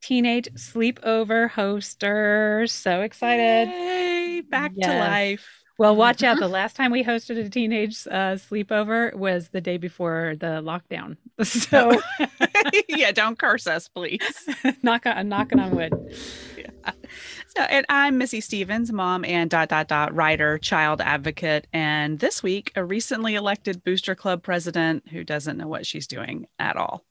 teenage sleepover hoster. So excited! Yay, back yes. to life. Well, watch out. The last time we hosted a teenage uh, sleepover was the day before the lockdown. So, yeah, don't curse us, please. knock on, knocking on wood. Yeah. So, and I'm Missy Stevens, mom and dot dot dot writer, child advocate, and this week a recently elected Booster Club president who doesn't know what she's doing at all.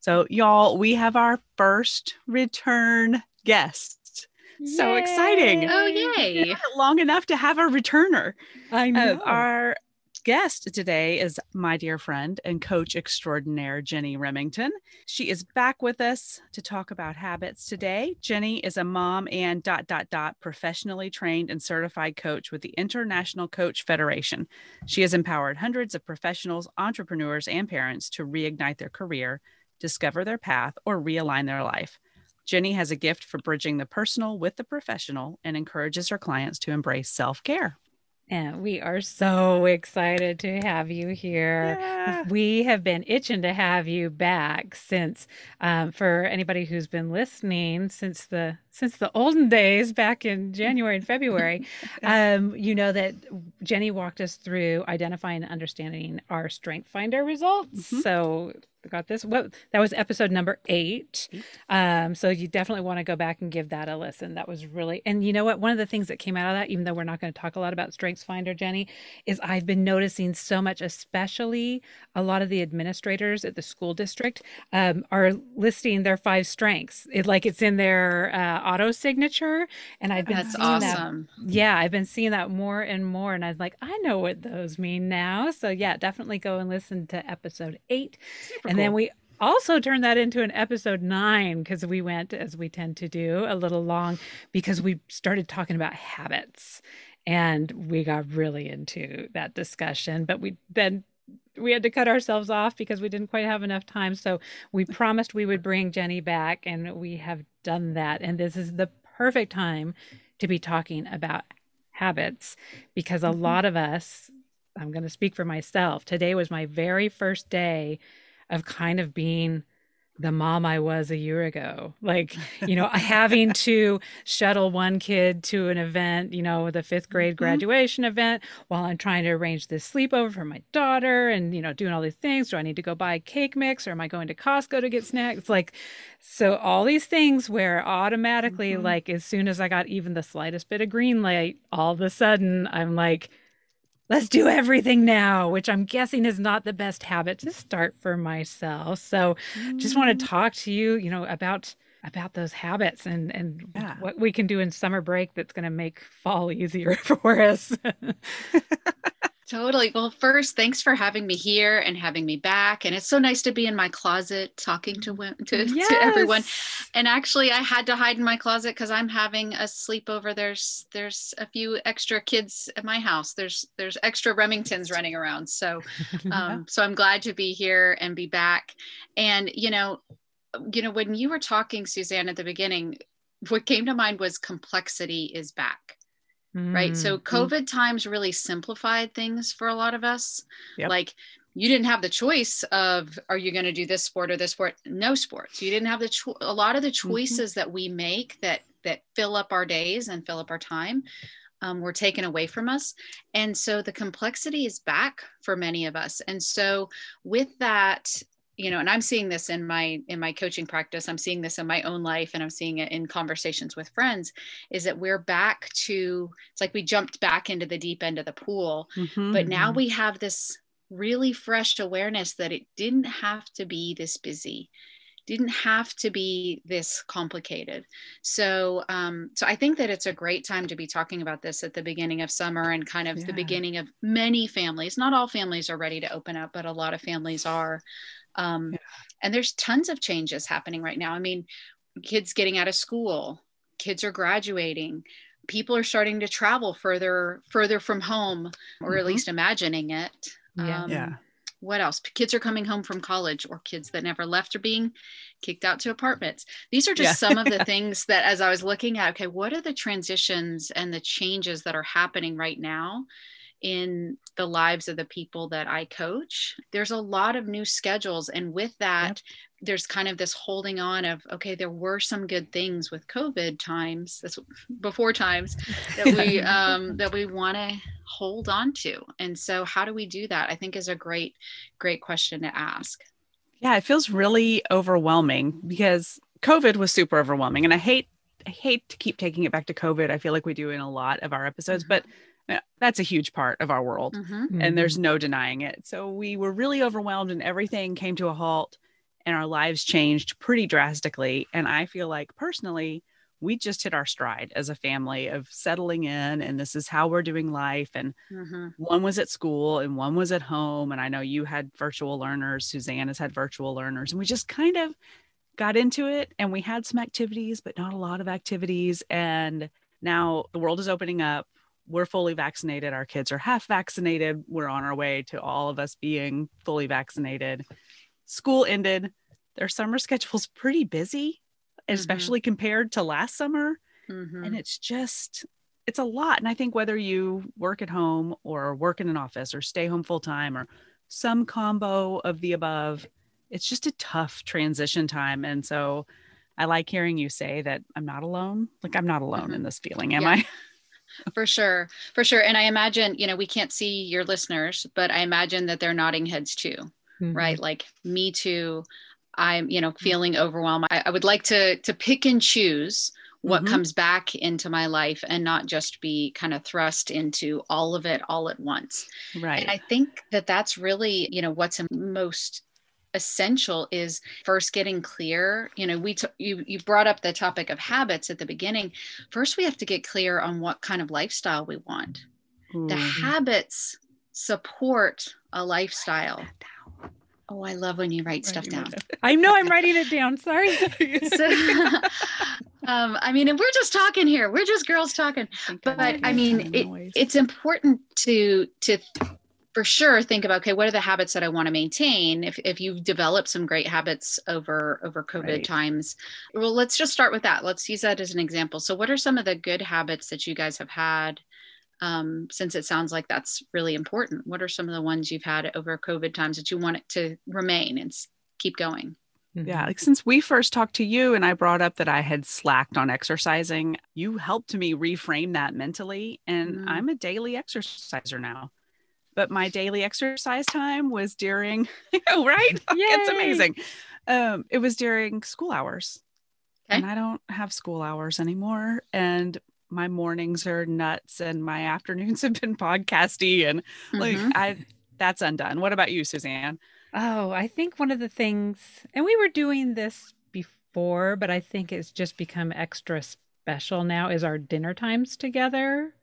So, y'all, we have our first return guest. So yay. exciting. Oh, yay. Long enough to have a returner. I know. Uh, our guest today is my dear friend and coach extraordinaire, Jenny Remington. She is back with us to talk about habits today. Jenny is a mom and dot dot dot professionally trained and certified coach with the International Coach Federation. She has empowered hundreds of professionals, entrepreneurs, and parents to reignite their career, discover their path, or realign their life. Jenny has a gift for bridging the personal with the professional and encourages her clients to embrace self care. And we are so excited to have you here. Yeah. We have been itching to have you back since, um, for anybody who's been listening since the since the olden days back in January and February, um, you know that Jenny walked us through identifying and understanding our Strength Finder results. Mm-hmm. So got this. What that was episode number eight. Um, so you definitely want to go back and give that a listen. That was really, and you know what? One of the things that came out of that, even though we're not going to talk a lot about Strengths Finder, Jenny, is I've been noticing so much, especially a lot of the administrators at the school district um, are listing their five strengths. It like it's in their uh, auto signature, and I've been that's seeing awesome. That, yeah, I've been seeing that more and more, and I was like, I know what those mean now. So yeah, definitely go and listen to episode eight. Super and cool. then we also turned that into an episode nine because we went, as we tend to do, a little long because we started talking about habits and we got really into that discussion. But we then we had to cut ourselves off because we didn't quite have enough time. So we promised we would bring Jenny back, and we have done that. And this is the perfect time to be talking about habits because a mm-hmm. lot of us, I'm going to speak for myself, today was my very first day of kind of being the mom I was a year ago. Like, you know, having to shuttle one kid to an event, you know, the fifth grade mm-hmm. graduation mm-hmm. event while I'm trying to arrange this sleepover for my daughter and, you know, doing all these things. Do I need to go buy cake mix or am I going to Costco to get snacks? It's like, so all these things where automatically, mm-hmm. like, as soon as I got even the slightest bit of green light, all of a sudden I'm like, let's do everything now, which I'm guessing is not the best habit to start for myself. So mm. just want to talk to you, you know, about about those habits and and yeah. what we can do in summer break that's going to make fall easier for us. Totally. Well, first, thanks for having me here and having me back. And it's so nice to be in my closet talking to to, yes. to everyone. And actually, I had to hide in my closet because I'm having a sleepover. There's there's a few extra kids at my house. There's there's extra Remingtons running around. So um, so I'm glad to be here and be back. And you know, you know, when you were talking, Suzanne, at the beginning, what came to mind was complexity is back mm-hmm. right? So mm-hmm. COVID times really simplified things for a lot of us. Yep. Like you didn't have the choice of are you going to do this sport or this sport? No sports. You didn't have the cho- a lot of the mm-hmm. choices mm-hmm. that we make that that fill up our days and fill up our time um, were taken away from us. And so the complexity is back for many of us. And so with that, you know and i'm seeing this in my in my coaching practice i'm seeing this in my own life and i'm seeing it in conversations with friends is that we're back to it's like we jumped back into the deep end of the pool mm-hmm. but now mm-hmm. we have this really fresh awareness that it didn't have to be this busy didn't have to be this complicated so um, so i think that it's a great time to be talking about this at the beginning of summer and kind of yeah. the beginning of many families not all families are ready to open up but a lot of families are um, yeah. And there's tons of changes happening right now. I mean, kids getting out of school, kids are graduating, people are starting to travel further further from home, or mm-hmm. at least imagining it. Yeah. Um, yeah what else kids are coming home from college or kids that never left are being kicked out to apartments these are just yeah. some of the things that as i was looking at okay what are the transitions and the changes that are happening right now in the lives of the people that I coach. There's a lot of new schedules. And with that, yep. there's kind of this holding on of, okay, there were some good things with COVID times, this before times that we um, that we want to hold on to. And so how do we do that? I think is a great, great question to ask. Yeah, it feels really overwhelming because COVID was super overwhelming. And I hate I hate to keep taking it back to COVID. I feel like we do in a lot of our episodes, mm-hmm. but that's a huge part of our world mm-hmm. and there's mm-hmm. no denying it. So we were really overwhelmed and everything came to a halt and our lives changed pretty drastically. And i feel like personally we just hit our stride as a family of settling in and this is how we're doing life. And mm-hmm. one was at school and one was at home. And i know you had virtual learners suzanne has had virtual learners and we just kind of got into it and we had some activities but not a lot of activities. And now the world is opening up we're fully vaccinated. Our kids are half vaccinated. We're on our way to all of us being fully vaccinated. School ended. Their summer schedule's pretty busy, mm-hmm. especially compared to last summer. Mm-hmm. And it's just, it's a lot. And I think whether you work at home or work in an office or stay home full time or some combo of the above, it's just a tough transition time. And so I like hearing you say that I'm not alone. Like I'm not alone mm-hmm. in this feeling, am yeah. I? for sure for sure and i imagine you know we can't see your listeners but i imagine that they're nodding heads too mm-hmm. right like me too i'm you know mm-hmm. feeling overwhelmed I, I, would like to to pick and choose what mm-hmm. comes back into my life and not just be kind of thrust into all of it all at once right and i think that that's really you know what's most essential is first getting clear. You know we t- you you brought up the topic of habits at the beginning. First we have to get clear on what kind of lifestyle we want. Mm-hmm. the habits support a lifestyle. Oh i love when you write stuff down. i know i'm writing it down. Sorry. So, um, i mean and we're just talking here. We're just girls talking. But i mean it, it's important to to for sure think about okay what are the habits that i want to maintain if, if you've developed some great habits over over covid right. times well let's just start with that let's use that as an example so what are some of the good habits that you guys have had um, since it sounds like that's really important what are some of the ones you've had over covid times that you want it to remain and keep going yeah, like since we first talked to you and I brought up that I had slacked on exercising, you helped me reframe that mentally. And mm. I'm a daily exerciser now but my daily exercise time was during right? It's amazing. Um, it was during school hours. Okay. and i don't have school hours anymore and my mornings are nuts and my afternoons have been podcasty and mm-hmm. like i that's undone. What about you suzanne? Oh i think one of the things and we were doing this before but i think it's just become extra special now is our dinner times together.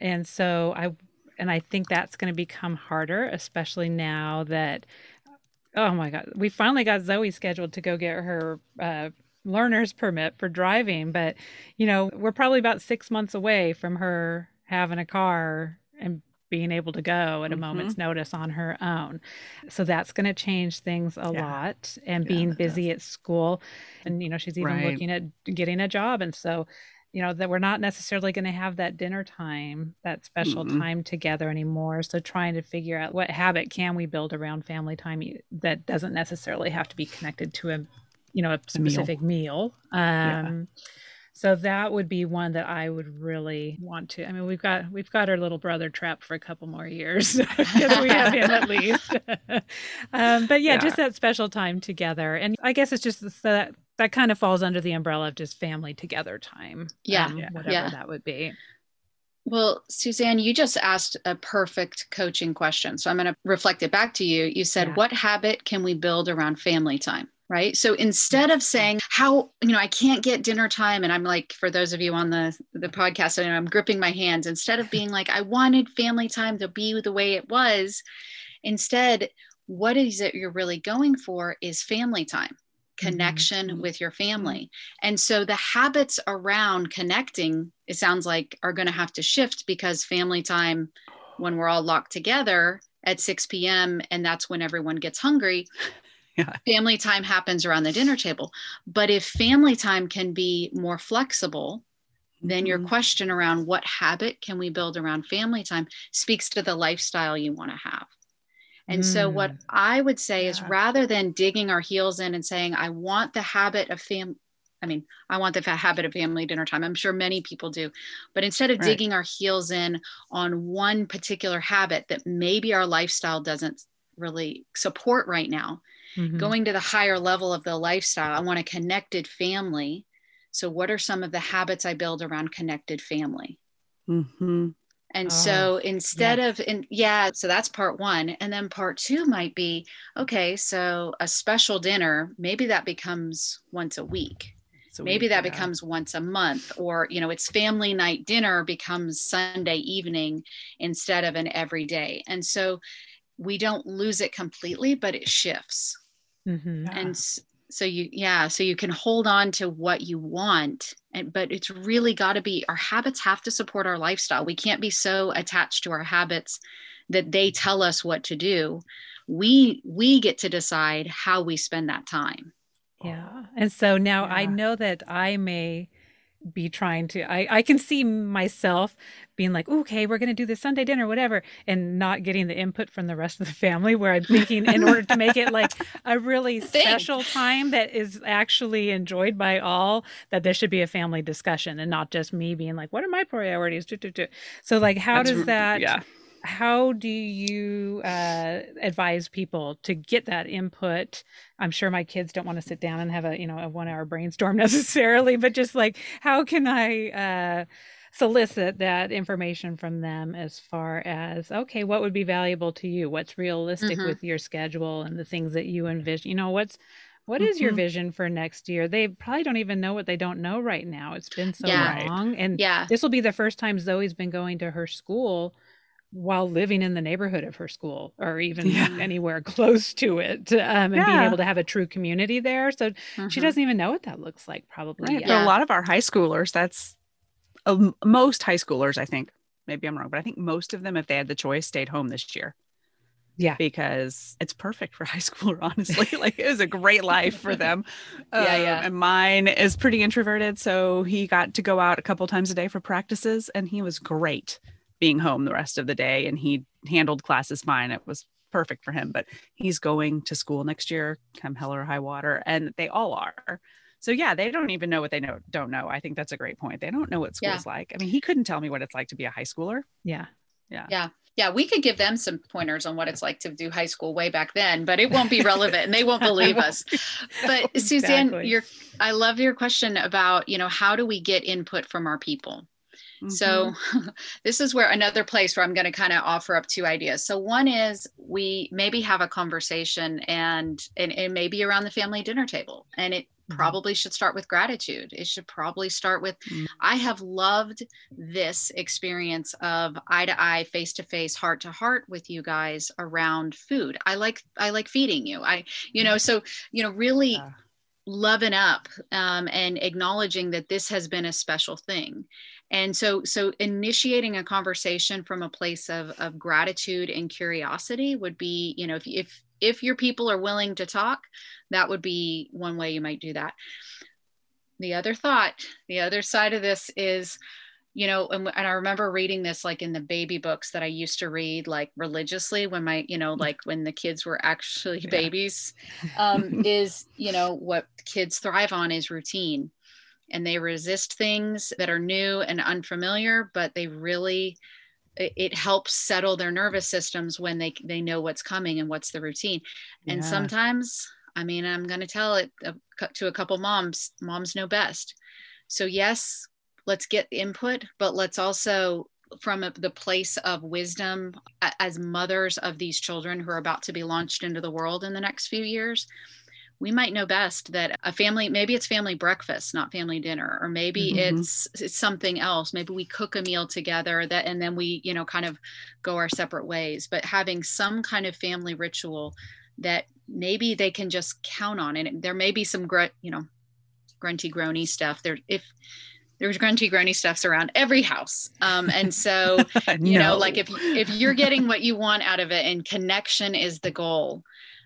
And so I and I think that's going to become harder, especially now that, oh my God, we finally got Zoe scheduled to go get her uh, learner's permit for driving. But, you know, we're probably about six months away from her having a car and being able to go at a mm-hmm. moment's notice on her own. So that's going to change things a yeah. lot and yeah, being busy does. at school. And, you know, she's even right. looking at getting a job. And so you know that we're not necessarily going to have that dinner time that special mm-hmm. time together anymore so trying to figure out what habit can we build around family time that doesn't necessarily have to be connected to a you know a specific a meal, meal. Um, yeah. so that would be one that i would really want to i mean we've got we've got our little brother trapped for a couple more years because we have him at least um, but yeah, yeah, just that special time together and i guess it's just that that kind of falls under the umbrella of just family together time. Yeah. Um, whatever yeah. that would be. Well, Suzanne, you just asked a perfect coaching question. So I'm going to reflect it back to you. You said, yeah. What habit can we build around family time? Right. So instead of saying how, you know, I can't get dinner time, and I'm like, for those of you on the, the podcast, and I'm gripping my hands, instead of being like, I wanted family time to be the way it was, instead, what is it you're really going for is family time connection mm-hmm. with your family. And so the habits around connecting, it sounds like, are going to have to shift because family time, when we're all locked together at 6 p.m., and that's when everyone gets hungry. Yeah. Family time happens around the dinner table. But if family time can be more flexible, then your mm-hmm. question around what habit can we build around family time speaks to the lifestyle you want to have. And mm. so, what mm. I would say yeah. is rather than digging our heels in and saying, I want the habit of family, I mean, I want the habit of family dinner time. I'm sure many people do. But instead of right. digging our heels in on one particular habit that maybe our lifestyle doesn't really support right now, mm-hmm. going to the higher level of the lifestyle, I want a connected family. So, what are some of the habits I build around connected family? Mm-hmm. And oh, so instead of in yeah, so that's part 1 and then part 2 might be okay, so a special dinner, maybe that becomes once a week. A maybe week, that yeah. becomes once a month or you know, it's family night dinner becomes Sunday evening instead of an everyday. And so we don't lose it completely, but it shifts. Mm-hmm. Yeah. And so you yeah so you can hold on to what you want and but it's really got to be our habits have to support our lifestyle. We can't be so attached to our habits that they mm-hmm. tell us what to do. We we get to decide how we spend that time. Yeah and so now yeah. i know that i may be trying to I, I can see myself being like okay we're going to do this sunday dinner whatever and not getting the input from the rest of the family where i'm thinking in order to make it like a really special time that is actually enjoyed by all that there should be a family discussion and not just me being like what are my priorities? So like how That's, does that yeah how do you uh, advise people to get that input i'm sure my kids don't want to sit down and have a you know a one hour brainstorm necessarily but just like how can i uh, solicit that information from them as far as okay what would be valuable to you what's realistic mm-hmm. with your schedule and the things that you envision you know what's what is mm-hmm. your vision for next year? They probably don't even know what they don't know right now. It's been so yeah. long. And yeah. this will be the first time Zoe's been going to her school while living in the neighborhood of her school or even yeah. anywhere close to it um, and yeah. being able to have a true community there. So mm-hmm. she doesn't even know what that looks like, probably. Right. Yeah. a lot of our high schoolers, that's uh, most high schoolers, I think. Maybe I'm wrong, but I think most of them, if they had the choice, stayed home this year. Yeah. Because it's perfect for high schooler, honestly. like it was a great life for them. yeah, um, yeah. And mine is pretty introverted. So he got to go out a couple times a day for practices and he was great being home the rest of the day and he handled classes fine. It was perfect for him, but he's going to school next year, come hell or high water, and they all are. So yeah, they don't even know what they know don't know. I think that's a great point. They don't know what school's yeah. like. I mean, he couldn't tell me what it's like to be a high schooler. Yeah. Yeah. Yeah. Yeah, we could give them some pointers on what it's like to do high school way back then, but it won't be relevant and they won't believe us. But Suzanne, exactly. your I love your question about, you know, how do we get input from our people? Mm-hmm. So, this is where another place where I'm going to kind of offer up two ideas. So, one is we maybe have a conversation and, and it may be around the family dinner table, and it mm-hmm. probably should start with gratitude. It should probably start with mm-hmm. I have loved this experience of eye to eye, face to face, heart to heart with you guys around food. I like I like feeding you. I you know so you know really yeah. Loving up um, and acknowledging that this has been a special thing. And so so initiating a conversation from a place of, of gratitude and curiosity would be you know if, if if your people are willing to talk that would be one way you might do that. The other thought the other side of this is you know and, and, i remember reading this like in the baby books that i used to read like religiously when my you know like when the kids were actually yeah. babies um, is you know what kids thrive on is routine and they resist things that are new and unfamiliar, but they really it helps settle their nervous systems when they they know what's coming and what's the routine. Yeah. And sometimes, I mean, I'm going to tell it uh, to a couple moms, moms know best. So yes, let's get input, but let's also from the place of wisdom as mothers of these children who are about to be launched into the world in the next few years we might know best that a family maybe it's family breakfast not family dinner or maybe mm-hmm. it's, it's something else. Maybe we cook a meal together that and then we you know kind of go our separate ways. But having some kind of family ritual that maybe they can just count on and there may be some gr- you know grunty groany stuff. There if there's grunty groany stuffs around every house um, and so you no. know like if if you're getting what you want out of it and connection is the goal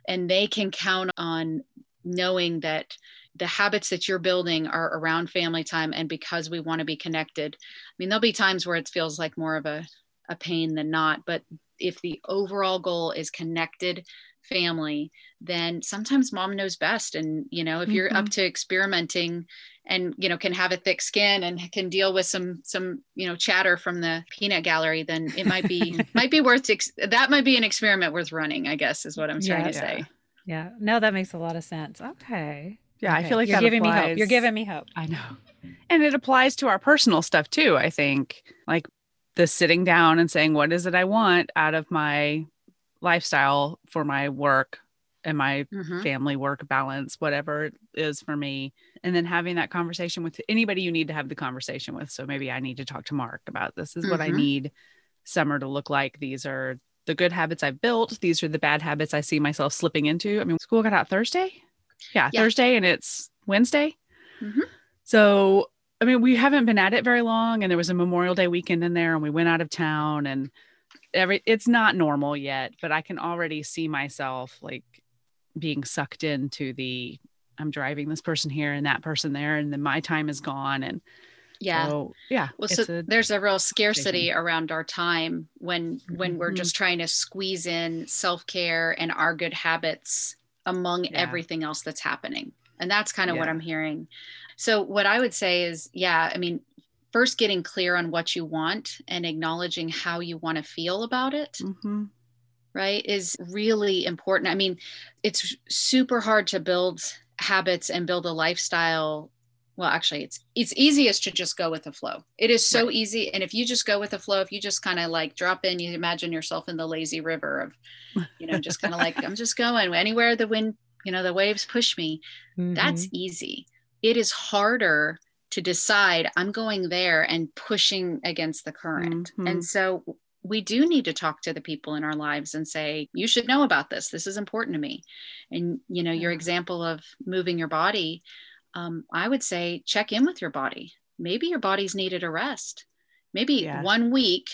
and they can count on knowing that the habits that you're building are around family time and because we want to be connected i mean there'll be times where it feels like more of a, a pain than not but if the overall goal is connected family then sometimes mom knows best and you know if you're mm-hmm. up to experimenting and you know can have a thick skin and can deal with some some you know chatter from the peanut gallery then it might be might be worth ex- that might be an experiment worth running i guess is what i'm trying yeah, to yeah. say yeah no that makes a lot of sense okay yeah okay. i feel like you're giving applies. me hope you're giving me hope i know and it applies to our personal stuff too i think like the sitting down and saying what is it i want out of my lifestyle for my work and my mm-hmm. family work balance, whatever it is for me. And then having that conversation with anybody you need to have the conversation with. So maybe I need to talk to Mark about this is mm-hmm. what I mm-hmm. need summer to look like. These are the good habits I've built. These are the bad habits I see myself slipping into. I mean, school got out Thursday. Yeah, yeah. Thursday and it's Wednesday. Mm-hmm. So, I mean, we haven't been at it very long. And there was a Memorial Day weekend in there and we went out of town and every, it's not normal yet, but I can already see myself like being sucked into the I'm driving this person here and that person there, and then my time is gone. And yeah, so, yeah. Well, so a, there's a real scarcity around our time when when mm-hmm. we're just trying to squeeze in self care and our good habits among yeah. everything else that's happening, and that's kind of yeah. what I'm hearing. So what I would say is, yeah, I mean, first getting clear on what you want and acknowledging how you want to feel about it. Mm-hmm right is really important i mean it's super hard to build habits and build a lifestyle well actually it's it's easiest to just go with the flow it is so right. easy and if you just go with the flow if you just kind of like drop in you imagine yourself in the lazy river of you know just kind of like i'm just going anywhere the wind you know the waves push me mm-hmm. that's easy it is harder to decide i'm going there and pushing against the current mm-hmm. and so we do need to talk to the people in our lives and say you should know about this. This is important to me. And you know your example of moving your body um, i would say check in with your body. Maybe your body's needed a rest. Maybe yeah. one week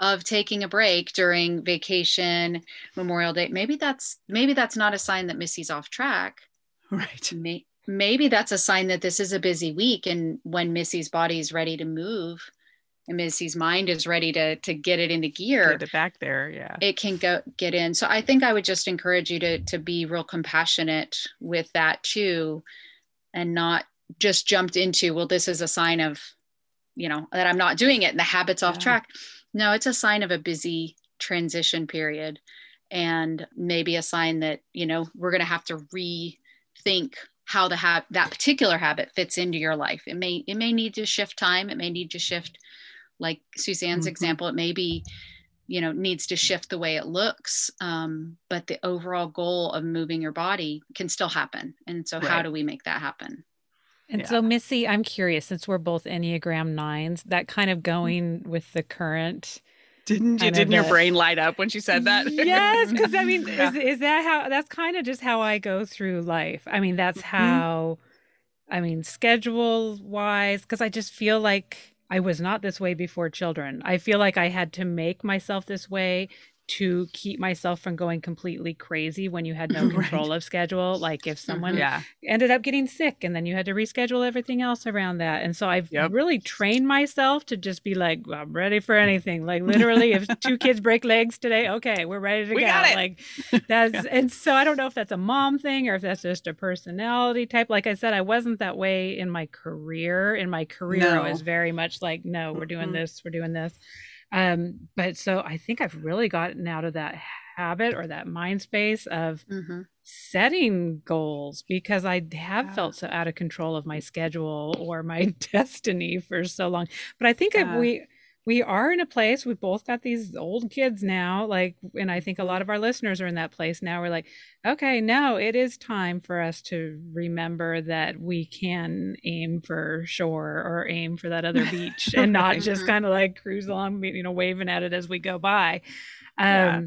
of taking a break during vacation memorial day maybe that's maybe that's not a sign that missy's off track. Right. Maybe that's a sign that this is a busy week and when missy's body is ready to move and Missy's mind is ready to to get it into gear. Get it back there, yeah. It can go get in. So I think I would just encourage you to to be real compassionate with that too, and not just jumped into well, this is a sign of, you know, that I'm not doing it and the habits off yeah. track. No, it's a sign of a busy transition period, and maybe a sign that you know we're going to have to rethink how the ha- that particular habit fits into your life. It may it may need to shift time. It may need to shift like suzanne's mm-hmm. example it maybe you know needs to shift the way it looks um, but the overall goal of moving your body can still happen and so right. how do we make that happen and yeah. so missy i'm curious since we're both enneagram nines that kind of mm-hmm. going with the current didn't you didn't your brain light up when she said that yes because i mean yeah. is, is that how that's kind of just how i go through life i mean that's mm-hmm. how mm-hmm. i mean schedule wise because i just feel like I was not this way before children. I feel like I had to make myself this way to keep myself from going completely crazy when you had no control right. of schedule. Like if someone mm-hmm. yeah. ended up getting sick and then you had to reschedule everything else around that. And so I've yep. really trained myself to just be like, I'm ready for anything. Like literally, if two kids break legs today, okay, we're ready to we go. Got it. Like that's yeah. and so I don't know if that's a mom thing or if that's just a personality type. Like I said, I wasn't that way in my career. In my career, no. I was very much like, no, we're doing mm-hmm. this, we're doing this. Um, but so I think I've really gotten out of that habit or that mind space of mm-hmm. setting goals because I have yeah. felt so out of control of my schedule or my destiny for so long. But I think yeah. if we we are in a place we've both got these old kids now like and i think a lot of our listeners are in that place now we're like okay now it is time for us to remember that we can aim for shore or aim for that other beach and not just mm-hmm. kind of like cruise along you know waving at it as we go by um yeah.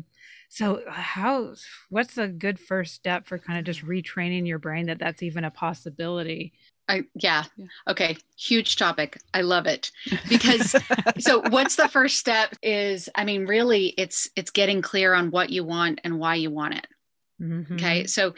So, how, what's a good first step for kind of just retraining your brain that that's even a possibility? I, yeah. yeah. Okay. Huge topic. I love it because so what's the first step is, I mean, really it's, it's getting clear on what you want and why you want it. Mm-hmm. Okay. So,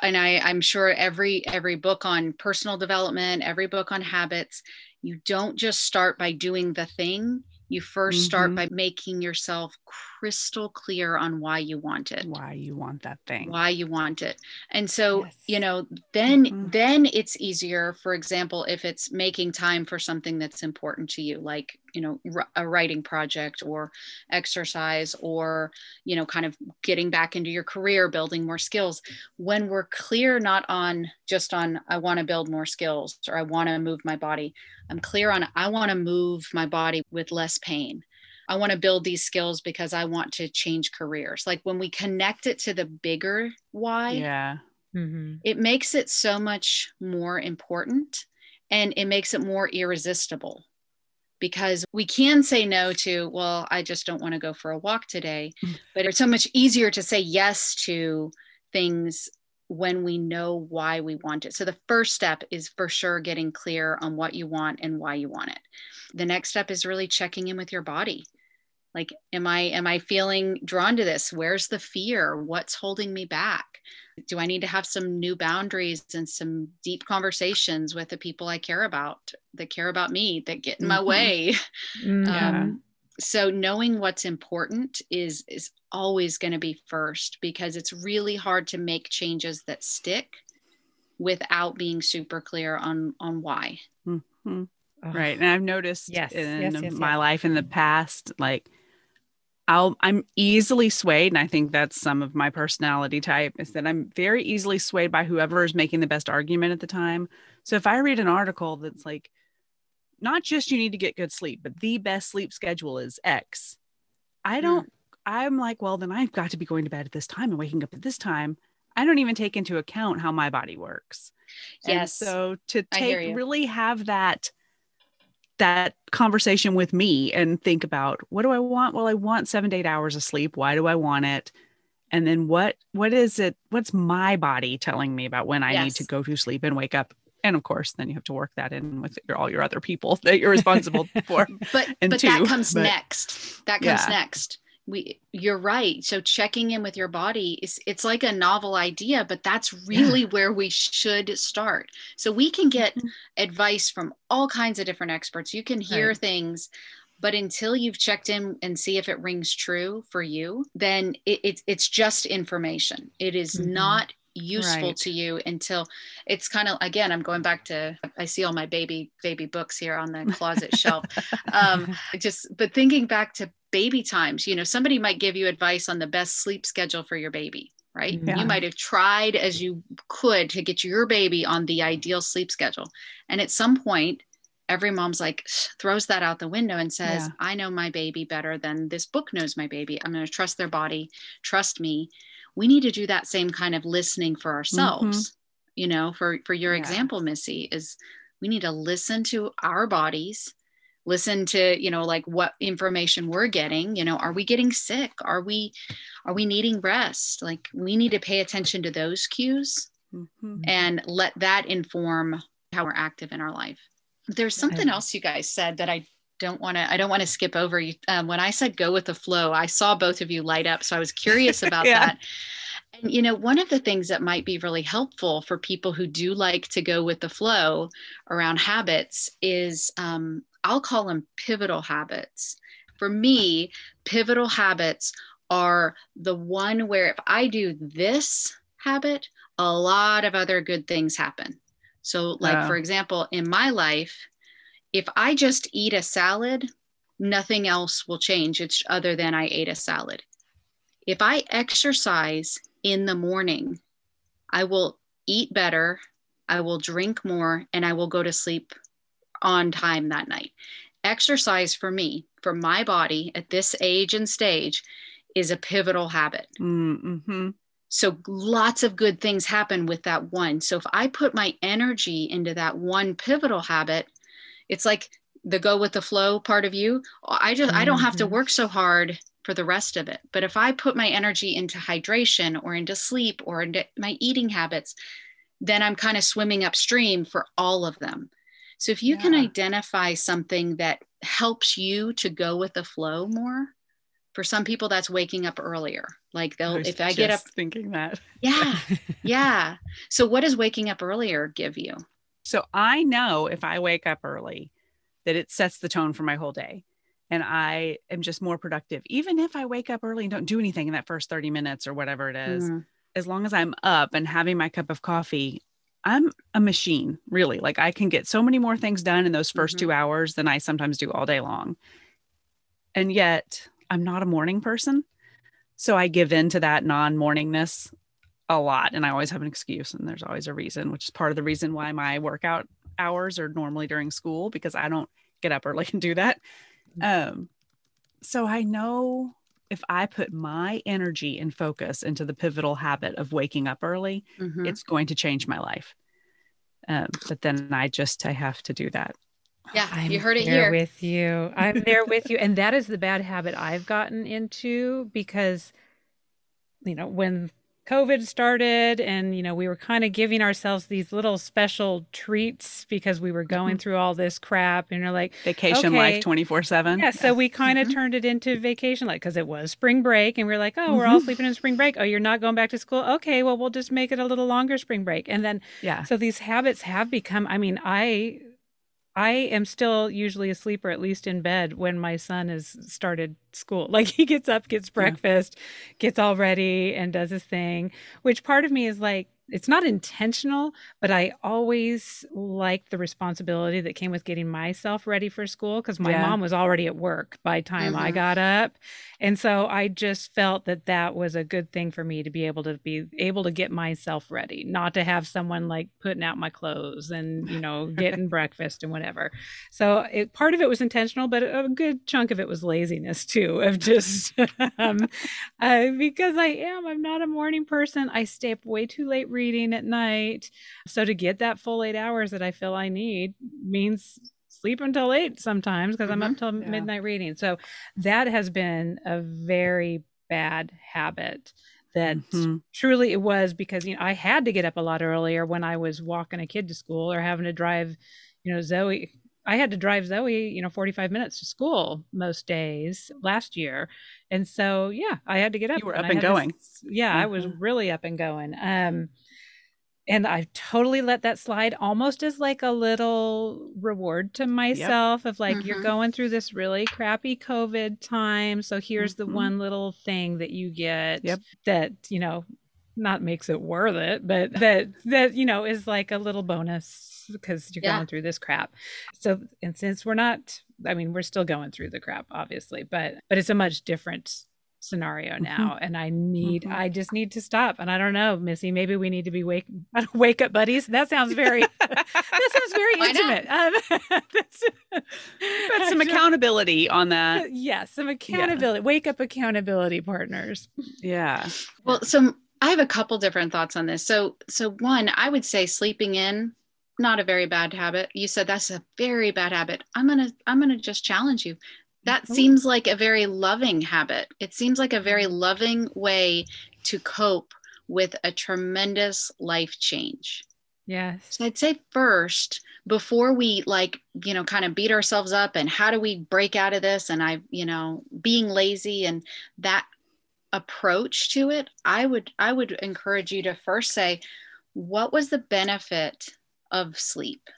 and I, I'm sure every, every book on personal development, every book on habits, you don't just start by doing the thing you 1st mm-hmm. start by making yourself crystal clear on why you want it why you want that thing why you want it and so yes. you know then mm-hmm. then it's easier for example if it's making time for something that's important to you like you know a writing project or exercise or you know kind of getting back into your career building more skills when we're clear not on just on i want to build more skills or i want to move my body i'm clear on i want to move my body with less pain i want to build these skills because i want to change careers like when we connect it to the bigger why yeah mm-hmm. it makes it so much more important and it makes it more irresistible because we can say no to, well, I just don't want to go for a walk today. Mm. But it's so much easier to say yes to things when we know why we want it. So the first step is for sure getting clear on what you want and why you want it. The next step is really checking in with your body. Like am I am I feeling drawn to this? Where's the fear? What's holding me back? do i need to have some new boundaries and some deep conversations with the people i care about that care about me that get in my mm-hmm. way mm-hmm. um, so knowing what's important is is always going to be first because it's really hard to make changes that stick without being super clear on on why mm-hmm. right and i've noticed yes, in yes, yes, my life in the past like I'll I'm easily swayed, and I think that's some of my personality type is that I'm very easily swayed by whoever is making the best argument at the time. So if I read an article that's like, not just you need to get good sleep, but the best sleep schedule is X, I don't. Mm. I'm like, well, then I've got to be going to bed at this time and waking up at this time. I don't even take into account how my body works. Yes. And so to take really have that that conversation with me and think about what do I want? Well, I want seven to eight hours of sleep. Why do I want it? And then what what is it? What's my body telling me about when I yes. need to go to sleep and wake up? And of course, then you have to work that in with your, all your other people that you're responsible for. but but two. that comes but, next. That comes yeah. next we you're right so checking in with your body is it's like a novel idea but that's really yeah. where we should start so we can get mm-hmm. advice from all kinds of different experts you can hear right. things but until you've checked in and see if it rings true for you then it, it it's just information it is mm-hmm. not useful right. to you until it's kind of again i'm going back to i see all my baby baby books here on the closet shelf um just but thinking back to baby times you know somebody might give you advice on the best sleep schedule for your baby right yeah. you might have tried as you could to get your baby on the ideal sleep schedule and at some point every mom's like throws that out the window and says yeah. i know my baby better than this book knows my baby i'm going to trust their body trust me we need to do that same kind of listening for ourselves mm-hmm. you know for for your yeah. example missy is we need to listen to our bodies listen to you know like what information we're getting you know are we getting sick are we are we needing rest like we need to pay attention to those cues mm-hmm. and let that inform how we're active in our life there's something else you guys said that i don't want to i don't want to skip over you um, when i said go with the flow i saw both of you light up so i was curious about yeah. that and you know one of the things that might be really helpful for people who do like to go with the flow around habits is um, I'll call them pivotal habits. For me, pivotal habits are the one where if I do this habit, a lot of other good things happen. So, like, for example, in my life, if I just eat a salad, nothing else will change. It's other than I ate a salad. If I exercise in the morning, I will eat better, I will drink more, and I will go to sleep on time that night. Exercise for me, for my body at this age and stage, is a pivotal habit. Mm-hmm. So lots of good things happen with that one. So if I put my energy into that one pivotal habit, it's like the go with the flow part of you. I just, mm-hmm. I don't have to mm-hmm. work so hard for the rest of it. But if I put my energy into hydration or into sleep or into my eating habits, then I'm kind of swimming upstream for all of them. So if you yeah. can identify something that helps you to go with the flow more, for some people that's waking up earlier. Like they'll I if I get up thinking that. Yeah. yeah. So what does waking up earlier give you? So I know if I wake up early that it sets the tone for my whole day and I am just more productive. Even if I wake up early and don't do anything in that first 30 minutes or whatever it is, mm. as long as I'm up and having my cup of coffee, I'm a machine, really. Like I can get so many more things done in those 1st mm-hmm. two hours than I sometimes do all day long. And yet I'm not a morning person. So I give in to that non morningness a lot. And I always have an excuse, and there's always a reason, which is part of the reason why my workout hours are normally during school because I don't get up early and do that. Um, so I know if I put my energy and focus into the pivotal habit of waking up early, mm-hmm. it's going to change my life. Um, but then I just I have to do that. Yeah, I'm you heard it here with you. I'm there with you, and that is the bad habit I've gotten into because, you know, when COVID started and, you know, we were kind of giving ourselves these little special treats because we were going mm-hmm. through all this crap and you're like vacation okay. life 24 seven. Yeah. So we kind of mm-hmm. turned it into vacation life because it was spring break and we are like, oh, we're all mm-hmm. sleeping in spring break. Oh, you're not going back to school. Okay. Well, we'll just make it a little longer spring break. And then, yeah. So these habits have become, I mean, I, I am still usually asleep or at least in bed when my son has started school. Like he gets up, gets breakfast, yeah. gets all ready, and does his thing. Which part of me is like, it's not intentional, but I always liked the responsibility that came with getting myself ready for school because my yeah. mom was already at work by time mm-hmm. I got up. And so I just felt that that was a good thing for me to be able to be able to get myself ready, not to have someone like putting out my clothes and, you know, getting breakfast and whatever. So it, part of it was intentional, but a good chunk of it was laziness too, of just um, uh, because I am, I'm not a morning person. I stay up way too late reading at night. So to get that full eight hours that I feel I need means sleep until eight sometimes because mm-hmm. I'm up till yeah. midnight reading. So that has been a very bad habit that mm-hmm. truly it was because you know I had to get up a lot earlier when I was walking a kid to school or having to drive, you know, Zoe. I had to drive Zoe, you know, 45 minutes to school most days last year. And so, yeah, I had to get up. You were up and, and going. Yeah, mm-hmm. I was mm-hmm. really up and going. Um, and I've totally let that slide almost as like a little reward to myself yep. of like mm-hmm. you're going through this really crappy covid time so here's mm-hmm. the one little thing that you get yep. that you know not makes it worth it but that that you know is like a little bonus because you're yeah. going through this crap so and since we're not i mean we're still going through the crap obviously but but it's a much different scenario mm-hmm. now and i need mm-hmm. i just need to stop and i don't know missy maybe we need to be wake wake up buddies. That sounds very that sounds very Why intimate. Um, that's, but some accountability on that. Yes yeah, some accountability yeah. wake up accountability partners. Yeah. Well so i have a couple different thoughts on this. So so one i would say sleeping in not a very bad habit. You said that's a very bad habit. I'm gonna i'm gonna just challenge you that oh. seems like a very loving habit. It seems like a very mm-hmm. loving way to cope with a tremendous life change. Yes. So I'd say first, before we like, you know, kind of beat ourselves up and how do we break out of this? And I, you know, being lazy and that approach to it, I would, I would encourage you to first say, what was the benefit of sleep?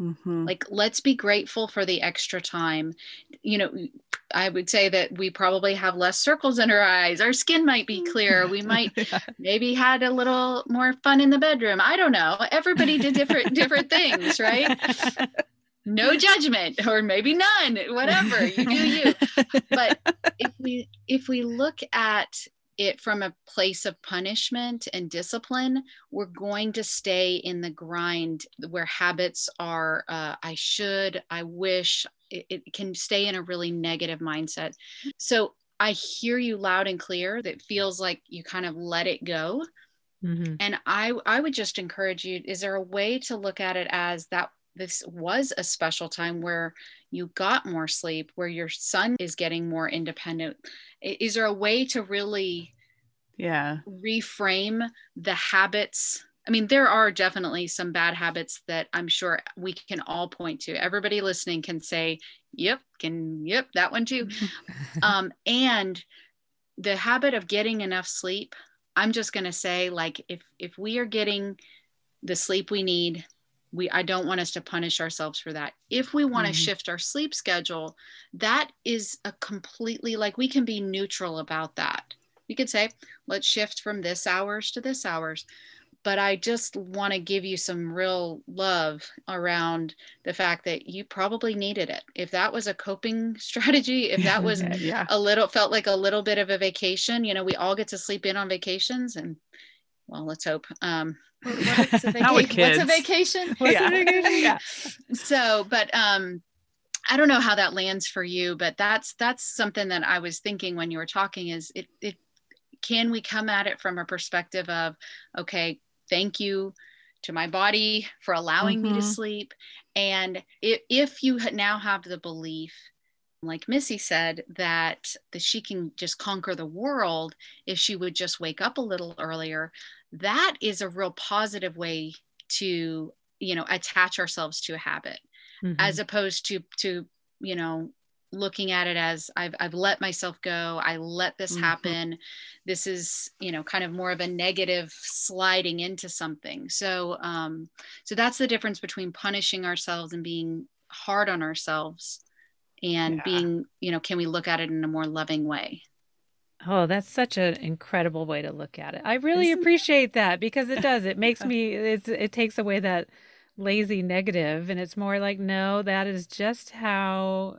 Mm-hmm. Like, let's be grateful for the extra time. You know, I would say that we probably have less circles in our eyes. Our skin might be clearer. We might yeah. maybe had a little more fun in the bedroom. I don't know. Everybody did different different things, right? No judgment, or maybe none. Whatever you do, you. But if we if we look at it from a place of punishment and discipline, we're going to stay in the grind where habits are uh, I should, I wish, it, it, can stay in a really negative mindset. So I hear you loud and clear that feels like you kind of let it go. Mm-hmm. And I, I would just encourage you is there a way to look at it as that this was a special time where you got more sleep where your son is getting more independent. Is there a way to really yeah. reframe the habits? I mean there are definitely some bad habits that i'm sure we can all point to. Everybody listening can say yep can yep that one too. Um, and the habit of getting enough sleep i'm just going to say like if if we are getting the sleep we need we i don't want us to punish ourselves for that if we want to mm-hmm. shift our sleep schedule that is a completely like we can be neutral about that we could say let's shift from this hours to this hours but i just want to give you some real love around the fact that you probably needed it if that was a coping strategy if that was yeah. a little felt like a little bit of a vacation you know we all get to sleep in on vacations and well let's hope um what's, a vacation? what's a vacation? What's yeah. a vacation? yeah. So, but um, I don't know how that lands for you, but that's that's something that I was thinking when you were talking. Is it it can we come at it from a perspective of okay, thank you to my body for allowing mm-hmm. me to mm-hmm. sleep, and if, if you now have the belief like Missy said, that that she can just conquer the world if she would just wake up a little earlier that is a real positive way to you know attach ourselves to a habit mm-hmm. as opposed to to you know looking at it as I've, I've let myself go i let this mm-hmm. happen this is you know kind of more of a negative sliding into something so um so that's the difference between punishing ourselves and being hard on ourselves and yeah. being you know can we look at it in a more loving way Oh, that's such an incredible way to look at it. I really Isn't appreciate that because it does. It makes me it's it takes away that lazy negative and it's more like no, that is just how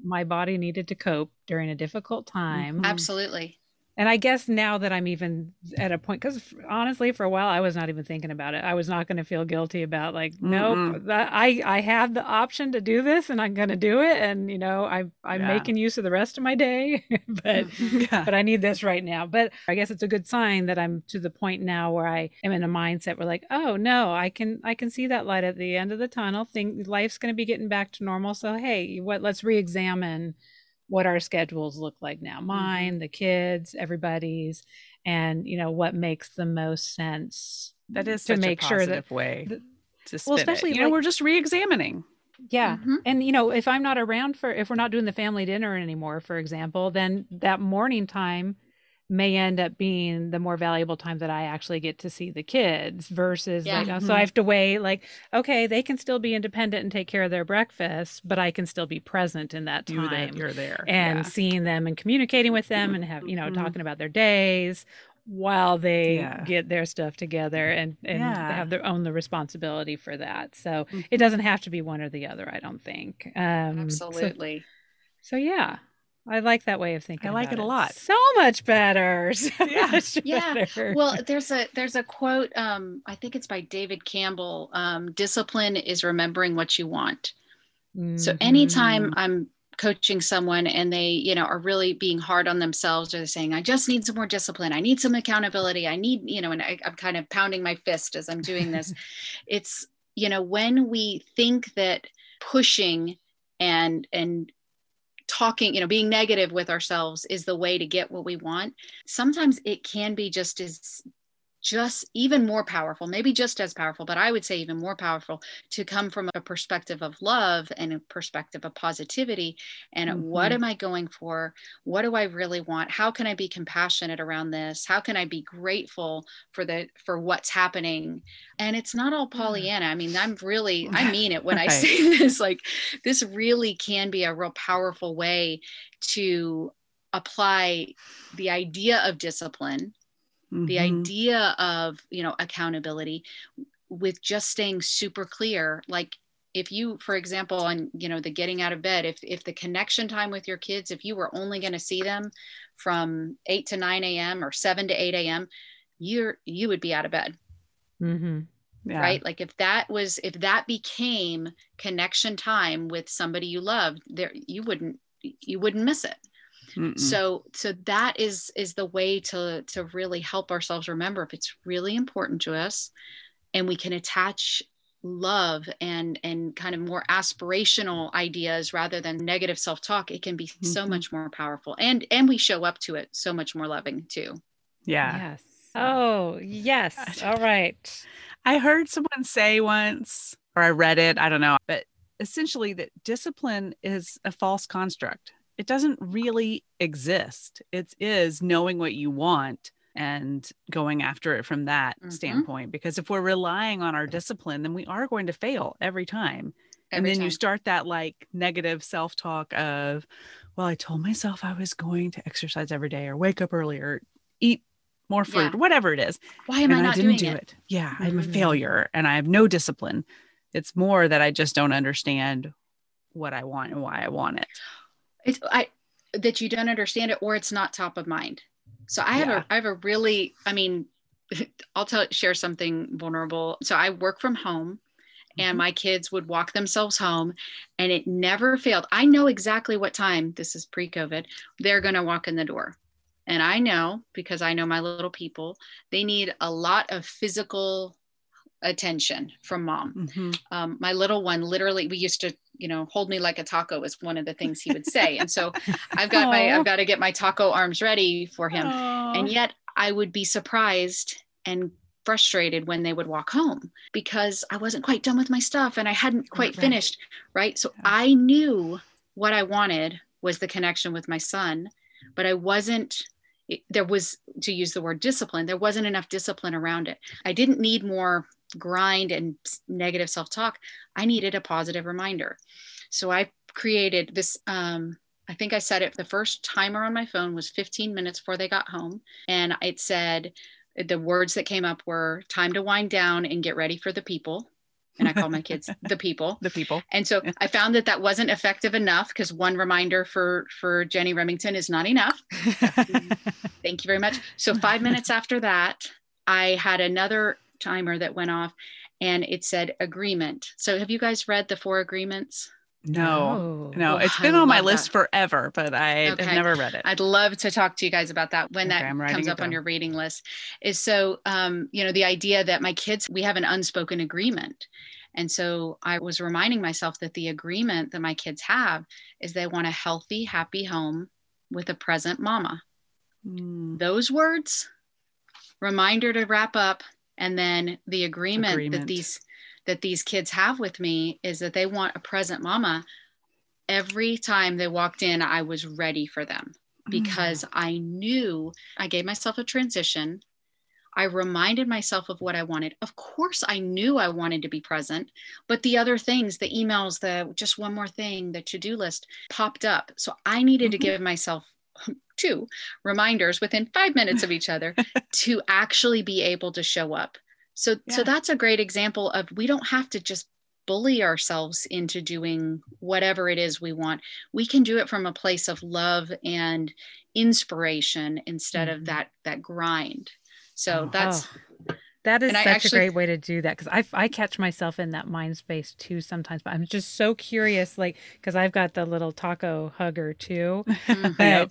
my body needed to cope during a difficult mm-hmm. time. Absolutely and I guess now that I'm even at a point, because honestly, for a while I was not even thinking about it. I was not going to feel guilty about like, mm-hmm. nope, that, I I have the option to do this, and I'm going to do it, and you know, I I'm yeah. making use of the rest of my day, but yeah. but I need this right now. But I guess it's a good sign that I'm to the point now where I am in a mindset where like, oh no, I can I can see that light at the end of the tunnel. Think life's going to be getting back to normal. So hey, what? Let's re-examine what our schedules look like now mm-hmm. mine the kids everybody's and you know what makes the most sense that is to make sure that way the, to well especially it. you like, know we're just re-examining yeah mm-hmm. and you know if i'm not around for if we're not doing the family dinner anymore for example then that morning time may end up being the more valuable time that I actually get to see the kids versus yeah. like mm-hmm. so I have to wait like okay they can still be independent and take care of their breakfast but I can still be present in that time you're, you're there and yeah. seeing them and communicating with them and have you know mm-hmm. talking about their days while they yeah. get their stuff together and and have their own the responsibility for that so mm-hmm. it doesn't have to be one or the other I don't think um absolutely so, so yeah I like that way of thinking. I like it, it, a lot. So much better. So yeah. Much yeah. Better. Well, there's a there's a quote. Um, I think it's by David Campbell. Um, Discipline is remembering what you want. Mm-hmm. So anytime I'm coaching someone and they, you know, are really being hard on themselves or they're saying, I just need some more discipline. I need some accountability. I need, you know, and I, I'm kind of pounding my fist as I'm doing this. it's, you know, when we think that pushing and and talking you know being negative with ourselves is the way to get what we want. Sometimes it can be just as just even more powerful, maybe just as powerful, but I would say even more powerful to come from a perspective of love and a perspective of positivity. And mm-hmm. what am I going for? What do I really want? How can I be compassionate around this? How can I be grateful for the for what's happening? And it's not all Pollyanna. I mean, I'm really, I mean it when I say this, like this really can be a real powerful way to apply the idea of discipline mm-hmm. the idea of you know accountability with just staying super clear like if you for example on you know the getting out of bed if if the connection time with your kids if you were only going to see them from 8 to 9 a.m or 7 to 8 a.m you're you would be out of bed mm-hmm. yeah. right like if that was if that became connection time with somebody you loved there you wouldn't you wouldn't miss it Mm-mm. so so that is is the way to to really help ourselves remember if it's really important to us and we can attach love and and kind of more aspirational ideas rather than negative self-talk it can be mm-hmm. so much more powerful. And and we show up to it so much more loving too. Yeah. Yes. Oh yes. all right. I heard someone say once or i read it i don't know but essentially that discipline is a false construct it doesn't really exist it is knowing what you want and going after it from that mm-hmm. standpoint. Because if we're relying on our discipline, then we are going to fail every time. Every and then time. you start that like negative self talk of, well, I told myself I was going to exercise every day or wake up earlier, eat more food, yeah. whatever it is. Why am and I not I didn't doing do it? it? Yeah, mm-hmm. I'm a mm-hmm. failure and I have no discipline. It's more that I just don't understand what I want and why I want it. It's I that you don't understand it or it's not top of mind. So I have yeah. a I have a really I mean I'll tell share something vulnerable. So I work from home and mm-hmm. my kids would walk themselves home and it never failed. I know exactly what time this is pre-COVID they're going to walk in the door. And I know because I know my little people, they need a lot of physical attention from mom. Mm-hmm. Um, my little one literally we used to you know, hold me like a taco is one of the things he would say. And so I've got my, I've got to get my taco arms ready for him. Aww. And yet I would be surprised and frustrated when they would walk home because I wasn't quite done with my stuff and I hadn't quite right. finished. Right. So yeah. I knew what I wanted was the connection with my son, but I wasn't there was to use the word discipline there wasn't enough discipline around it i didn't need more grind and negative self-talk i needed a positive reminder so i created this um, i think i set it the first timer on my phone was 15 minutes before they got home and it said the words that came up were time to wind down and get ready for the people and I call my kids the people. The people. And so I found that that wasn't effective enough because one reminder for for Jenny Remington is not enough. Thank you very much. So 5 minutes after that, I had another timer that went off and it said agreement. So have you guys read the four agreements? No, no, it's been on my list that. forever, but I okay. have never read it. I'd love to talk to you guys about that when okay, that comes up on your reading list. Is so, um, you know, the idea that my kids, we have an unspoken agreement. And so I was reminding myself that the agreement that my kids have is they want a healthy, happy home with a present mama. Mm. Those words, reminder to wrap up, and then the agreement, agreement. that these that these kids have with me is that they want a present mama. Every time they walked in, I was ready for them because mm. I knew I gave myself a transition. I reminded myself of what I wanted. Of course, I knew I wanted to be present, but the other things, the emails, the just one more thing, the to do list popped up. So I needed mm-hmm. to give myself two reminders within five minutes of each other to actually be able to show up so yeah. so that's a great example of we don't have to just bully ourselves into doing whatever it is we want. We can do it from a place of love and inspiration instead mm-hmm. of that that grind. So oh, that's that is such actually, a great way to do that because I, I catch myself in that mind space too sometimes. But I'm just so curious, like because I've got the little taco hugger too, mm-hmm. but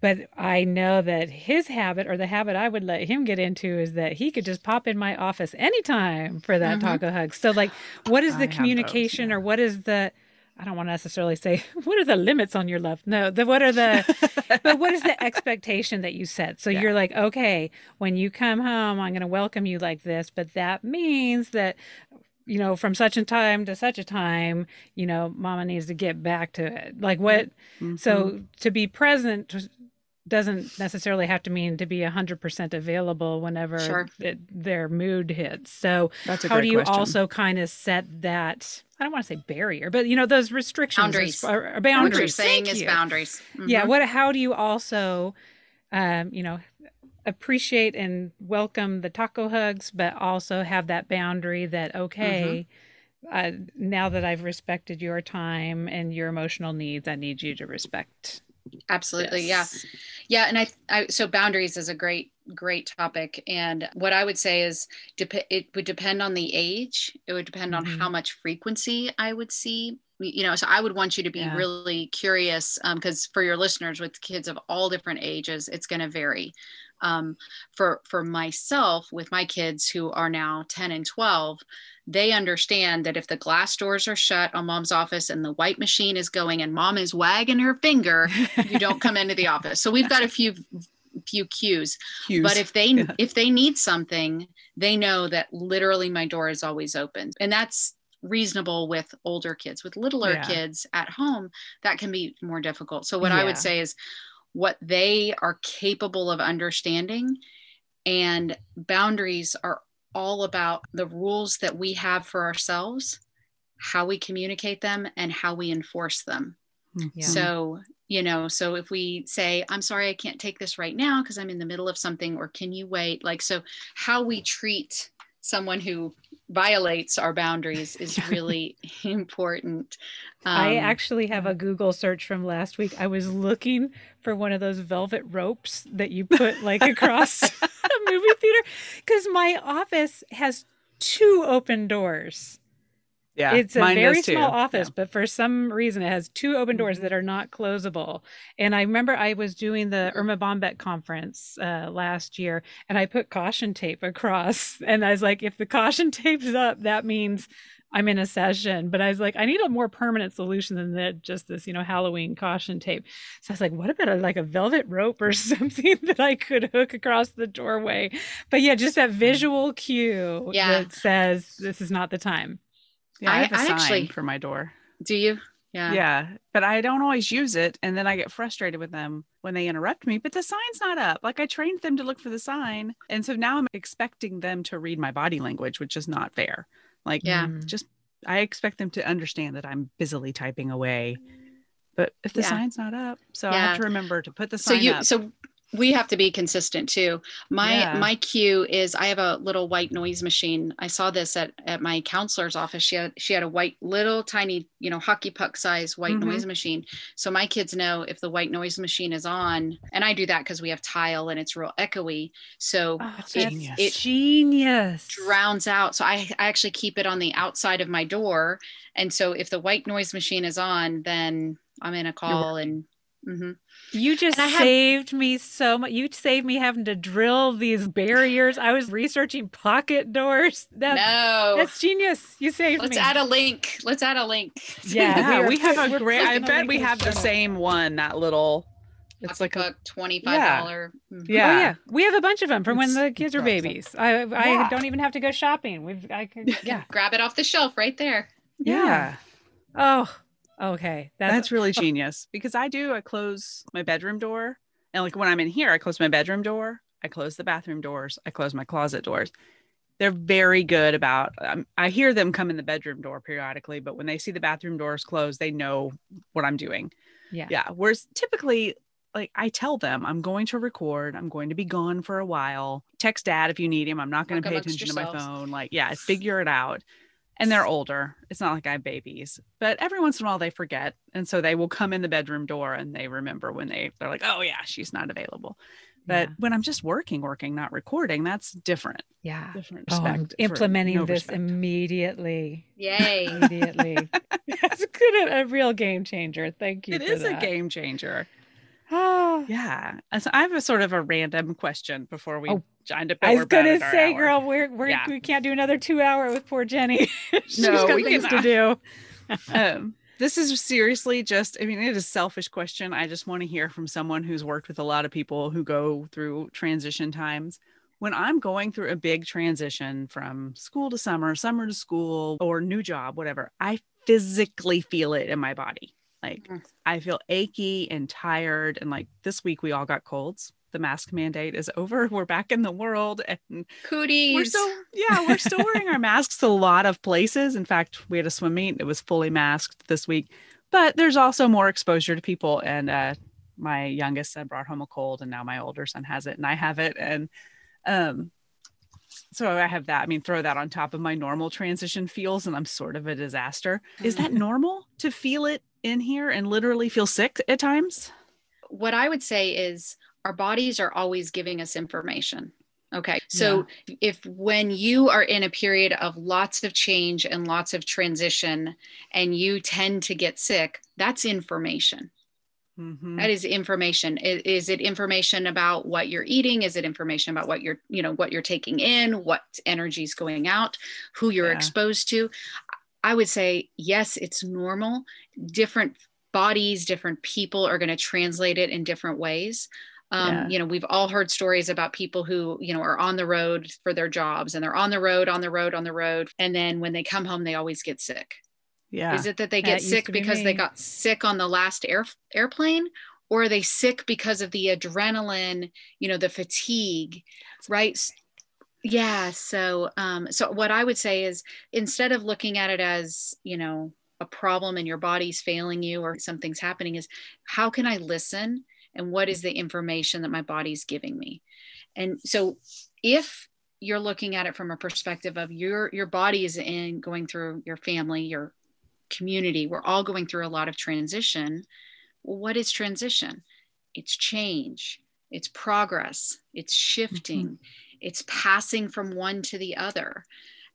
but I know that his habit or the habit I would let him get into is that he could just pop in my office anytime for that mm-hmm. taco hug. So like, what is the I communication those, yeah. or what is the I don't want to necessarily say what are the limits on your love. No, the what are the but what is the expectation that you set? So yeah. you're like, okay, when you come home, I'm going to welcome you like this, but that means that you know, from such a time to such a time, you know, mama needs to get back to it. Like what mm-hmm. so to be present doesn't necessarily have to mean to be 100% available whenever sure. it, their mood hits. So, how do you question. also kind of set that? I don't want to say barrier, but you know those restrictions, boundaries. Or, or boundaries. What you're saying Thank is you. boundaries. Mm-hmm. Yeah. What? How do you also, um, you know, appreciate and welcome the taco hugs, but also have that boundary that okay. Mm-hmm. Uh, now that I've respected your time and your emotional needs, I need you to respect absolutely yes. yeah yeah and I, I so boundaries is a great great topic and what i would say is dep- it would depend on the age it would depend mm-hmm. on how much frequency i would see you know so i would want you to be yeah. really curious because um, for your listeners with kids of all different ages it's going to vary um, for for myself with my kids who are now 10 and 12 they understand that if the glass doors are shut on mom's office and the white machine is going and mom is wagging her finger you don't come into the office so we've got a few few cues. cues. But if they yeah. if they need something, they know that literally my door is always open. And that's reasonable with older kids. With littler yeah. kids at home, that can be more difficult. So what yeah. I would say is what they are capable of understanding and boundaries are all about the rules that we have for ourselves, how we communicate them and how we enforce them. Hmm. Yeah. So you know so if we say i'm sorry i can't take this right now because i'm in the middle of something or can you wait like so how we treat someone who violates our boundaries is really important. Um, i actually have a google search from last week. I was looking for one of those velvet ropes that you put like across a movie theater because my office has two open doors yeah, it's a very small office, yeah. but for some reason it has two open doors that mm-hmm. are not closable. And I remember I was doing the Erma Bombeck conference uh, last year, and I put caution tape across, and I was like, if the caution tape's up, that means I'm in a session. But I was like, I need a more permanent solution than that, just this, you know, Halloween caution tape. So I was like, what about a, like a velvet rope or something that I could hook across the doorway? But yeah, just that visual cue yeah. that says this is not the time. Yeah, I, I have a I sign actually, for my door. Do you? Yeah. Yeah. But I don't always use it. And then I get frustrated with them when they interrupt me. But the sign's not up. Like I trained them to look for the sign. And so now I'm expecting them to read my body language, which is not fair. Like, yeah, mm. just I expect them to understand that I'm busily typing away. But if the yeah. sign's not up, so yeah. I have to remember to put the sign up. so you, up. So we have to be consistent too my yeah. my cue is i have a little white noise machine i saw this at, at my counselor's office she had she had a white little tiny you know hockey puck size white mm-hmm. noise machine so my kids know if the white noise machine is on and i do that because we have tile and it's real echoey so oh, it, genius. it genius drowns out so I, I actually keep it on the outside of my door and so if the white noise machine is on then i'm in a call and Mm-hmm. You just saved have... me so much. You saved me having to drill these barriers. I was researching pocket doors. That, no, that's genius. You saved Let's me. Let's add a link. Let's add a link. Yeah, we, we have a great. I bet we have the same one. That little. It's like a twenty-five dollar. Yeah. Mm-hmm. yeah. Oh yeah, we have a bunch of them from it's, when the kids were babies. I I yeah. don't even have to go shopping. We've I could yeah. Grab it off the shelf right there. Yeah. yeah. Oh, Okay. That's, that's really genius because I do, I close my bedroom door. And like when I'm in here, I close my bedroom door, I close the bathroom doors, I close my closet doors. They're very good about, um, I hear them come in the bedroom door periodically, but when they see the bathroom doors closed, they know what I'm doing. Yeah. Yeah. Whereas typically, like I tell them, I'm going to record, I'm going to be gone for a while. Text dad if you need him. I'm not going to pay attention yourselves. to my phone. Like, yeah, figure it out and they're older. It's not like I have babies, but every once in a while they forget. And so they will come in the bedroom door and they remember when they, they're like, oh, yeah, she's not available. But yeah. when I'm just working, working, not recording, that's different. Yeah. Different oh, implementing no this respect. immediately. Yay. Immediately. it's good, a, a real game changer. Thank you. It is that. a game changer. Oh. Yeah. So I have a sort of a random question before we oh, joined up. I was going to say, girl, we're, we're yeah. we can't do another two hour with poor Jenny. She's no, got we things cannot. to do. um, this is seriously just, I mean, it is a selfish question. I just want to hear from someone who's worked with a lot of people who go through transition times. When I'm going through a big transition from school to summer, summer to school, or new job, whatever, I physically feel it in my body. Like mm. I feel achy and tired. And like this week, we all got colds. The mask mandate is over. We're back in the world, and cooties. We're still, yeah, we're still wearing our masks a lot of places. In fact, we had a swim meet; it was fully masked this week. But there's also more exposure to people, and uh, my youngest son brought home a cold, and now my older son has it, and I have it, and um, so I have that. I mean, throw that on top of my normal transition feels, and I'm sort of a disaster. Is that mm-hmm. normal to feel it in here and literally feel sick at times? What I would say is our bodies are always giving us information. Okay. So yeah. if when you are in a period of lots of change and lots of transition and you tend to get sick, that's information. Mm-hmm. That is information. Is, is, it information about what you're eating? Is it information about what you're, you know, what you're taking in, what energy is going out, who you're yeah. exposed to? I would say yes, it's normal. Different bodies, different people are going to translate it in different ways. Um, yeah. You know, we've all heard stories about people who, you know, are on the road for their jobs and they're on the road, on the road, on the road. And then when they come home, they always get sick. Yeah. Is it that they get that sick because be they got sick on the last air airplane? Or are they sick because of the adrenaline, you know, the fatigue, right? Yeah. So, um, so what I would say is instead of looking at it as, you know, a problem and your body's failing you or something's happening, is how can I listen and what is the information that my body's giving me? And so if you're looking at it from a perspective of your your body is in going through your family your community we're all going through a lot of transition. Well, what is transition? It's change. It's progress. It's shifting. Mm-hmm. it's passing from one to the other.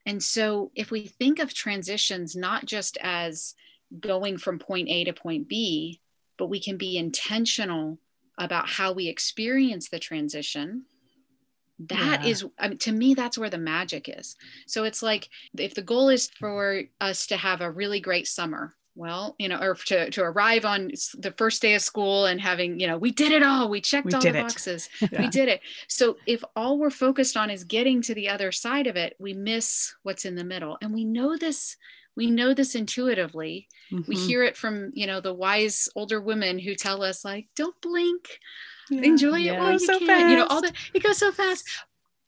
And so if we think of transitions not just as going from point a to point b but we can be intentional about how we experience the transition That yeah. is, I mean, to me that's where the magic is. So it's like if the goal is for us to have a really great summer well you know or to, to arrive on the first day of school and having you know we did it all. We checked we all the boxes. Yeah. we did it. So if all we're focused on is getting to the other side of it we miss what's in the middle. And we know this we know this intuitively mm-hmm. we hear it from you know the wise older women who tell us like don't blink yeah. enjoy yeah. it while you so can fast. you know all that it goes so fast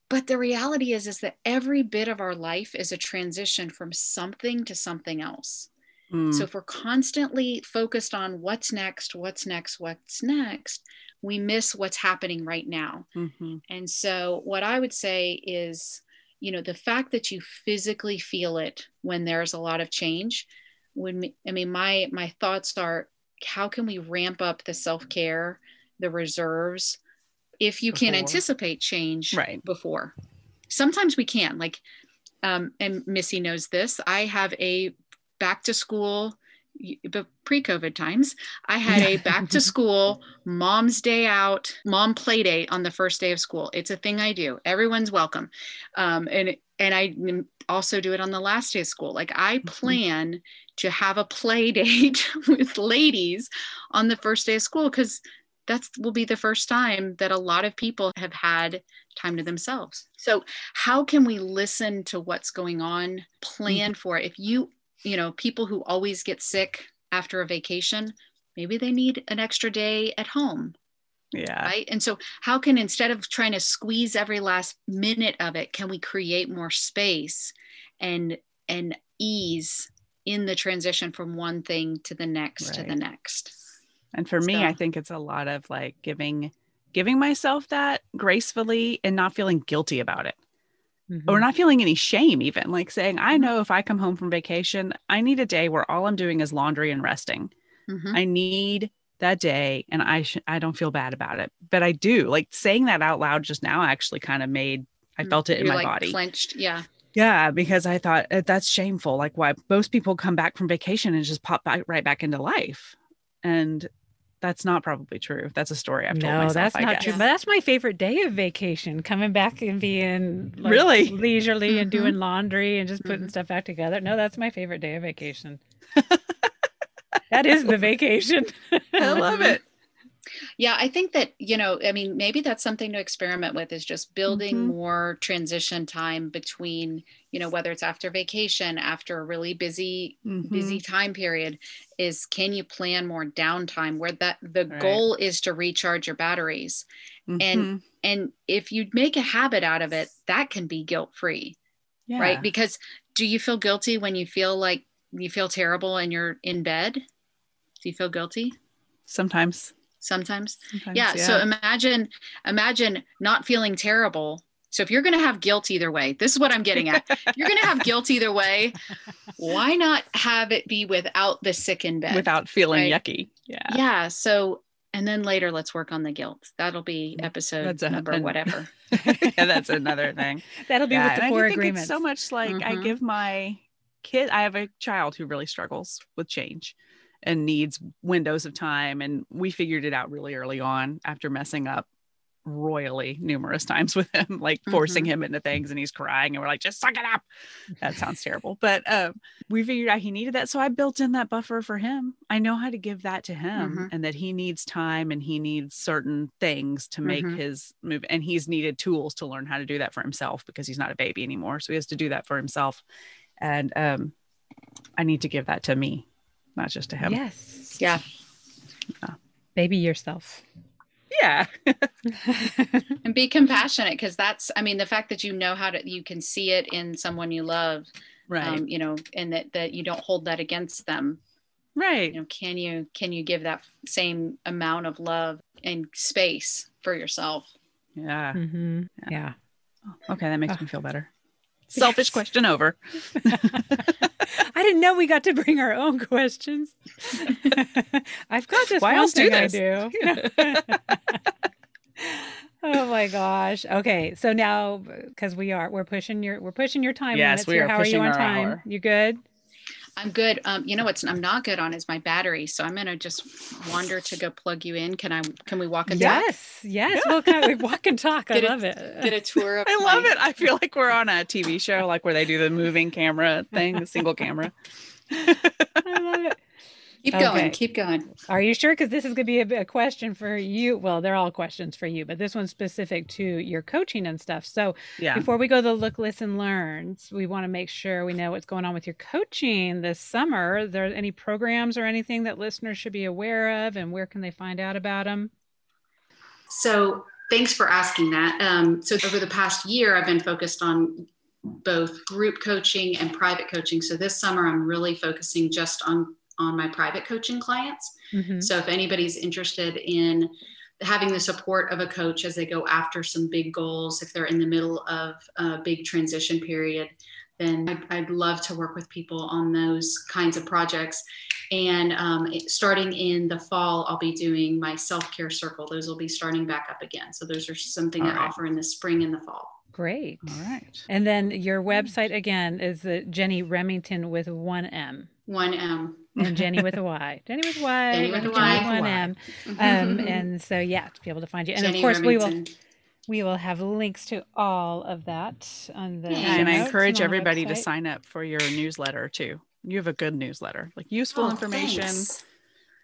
but the reality is is that every bit of our life is a transition from something to something else mm. so if we're constantly focused on what's next what's next what's next we miss what's happening right now mm-hmm. and so what i would say is you know the fact that you physically feel it when there's a lot of change when i mean my my thoughts are how can we ramp up the self-care the reserves if you before. can anticipate change right before sometimes we can like um, and missy knows this i have a back to school but pre-COVID times, I had a back to school mom's day out, mom play date on the first day of school. It's a thing I do. Everyone's welcome. Um, and, and I also do it on the last day of school. Like I mm-hmm. plan mm-hmm. to have a play date with ladies on the first day of school because that will be the first time that a lot of people have had time to themselves. So, how can we listen to what's going on, plan mm-hmm. for it? If you you know, people who always get sick after a vacation, maybe they need an extra day at home. Yeah. Right. And so, how can instead of trying to squeeze every last minute of it, can we create more space and and ease in the transition from one thing to the next right. to the next? And for so. me, I think it's a lot of like giving giving myself that gracefully and not feeling guilty about it mm-hmm. or not feeling any shame, even like saying, I know if I come home from vacation, I need a day where all I'm doing is laundry and resting. Mm-hmm. I need that day and I sh- I don't feel bad about it. But I do. Like saying that out loud just now actually kind of made I felt it You're in my like body. Clenched. Yeah. Yeah, because I thought uh, that's shameful. Like why most people come back from vacation and just pop back right back into life. And that's not probably true. That's a story I've told no, myself. that's I not guess. true. But that's my favorite day of vacation: coming back and being like, really leisurely mm-hmm. and doing laundry and just putting mm-hmm. stuff back together. No, that's my favorite day of vacation. that is the vacation. I love it yeah i think that you know i mean maybe that's something to experiment with is just building mm-hmm. more transition time between you know whether it's after vacation after a really busy mm-hmm. busy time period is can you plan more downtime where that the right. goal is to recharge your batteries mm-hmm. and and if you make a habit out of it that can be guilt free yeah. right because do you feel guilty when you feel like you feel terrible and you're in bed do you feel guilty sometimes sometimes, sometimes yeah. yeah so imagine imagine not feeling terrible so if you're going to have guilt either way, this is what I'm getting at. If you're going to have guilt either way. Why not have it be without the sick in bed? Without feeling right? yucky. Yeah. Yeah. So, and then later, let's work on the guilt. That'll be episode that's a, number an, whatever. yeah, that's another thing. That'll be yeah, with the four agreements. so much like mm-hmm. I give my kid. I have a child who really struggles with change, and needs windows of time. And we figured it out really early on after messing up royally numerous times with him, like forcing mm-hmm. him into things and he's crying and we're like, just suck it up. That sounds terrible. But um, we figured out he needed that. So I built in that buffer for him. I know how to give that to him mm-hmm. and that he needs time and he needs certain things to make mm-hmm. his move. And he's needed tools to learn how to do that for himself because he's not a baby anymore. So he has to do that for himself. And um, I need to give that to me, not just to him. Yes. Yeah. yeah. Baby yourself yeah. And be compassionate because that's i mean the fact that you know how to you can see it in someone you love right. um, you know and that that you don't hold that against them. Right. You know can you can you give that same amount of love and space for yourself? Yeah. Mm-hmm. yeah. yeah. okay that makes me feel better selfish question over I didn't know we got to bring our own questions. I've got just Why one else do this? I do. oh my gosh. Okay, so now because we are we're pushing your we're pushing your time yes, limits we here. Are How are you on time? Hour. You good? I'm good. Um, you know what's I'm not good on is my battery, so I'm gonna just wander to go plug you in. Can I? Can we walk and yes, talk? Yes, yes. We'll walk and talk. I love it. Get a tour. Of I my... love it. I feel like we're on a TV show, like where they do the moving camera thing, the single camera. I love it. Keep okay. going. Keep going. Are you sure? Because this is going to be a, a, question for you. Well, they're all questions for you, but this one's specific to your coaching and stuff. So, yeah. before we go to look, listen, learns, we want to make sure we know what's going on with your coaching this summer. Are there any programs or anything that listeners should be aware of, and where can they find out about them? So, thanks for asking that. Um, so, over the past year, I've been focused on both group coaching and private coaching. So, this summer, I'm really focusing just on on my private coaching clients. Mm-hmm. So if anybody's interested in having the support of a coach as they go after some big goals, if they're in the middle of a big transition period, then I'd, I'd love to work with people on those kinds of projects. And um, starting in the fall, I'll be doing my self care circle. Those will be starting back up again. So those are something All I right. offer in the spring and the fall. Great. All right. And then your website again is the Jenny Remington with one M. One M and Jenny with a Y. Jenny with a Y. Jenny with a Y. One M. Um, and so yeah, to be able to find you, and Jenny of course Remington. we will. We will have links to all of that on the. Yeah, and I encourage everybody to sign up for your newsletter too. You have a good newsletter, like useful oh, information. Thanks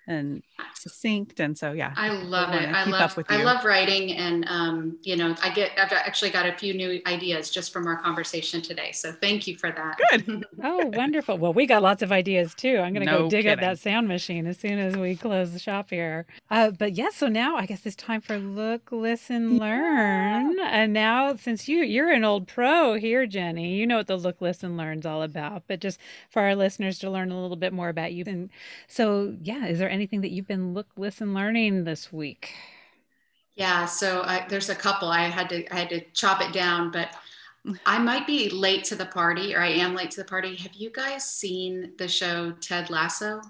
and succinct and so yeah i love it. I love i love writing and um, you know i get i've actually got a few new ideas just from our conversation today so thank you for that. Good. Oh wonderful. Well we got lots of ideas too. I'm gonna no go dig kidding. up that sound machine as soon as we close the shop here. Uh, but yes yeah, so now i guess it's time for look listen learn. Yeah. and now since you you're an old pro here jenny you know what the look listen learn's all about but just for our listeners to learn a little bit more about you. And so yeah is there anything that you've been look, listen, learning this week? Yeah, so I, there's a couple. I had to I had to chop it down, but I might be late to the party, or I am late to the party. Have you guys seen the show Ted Lasso?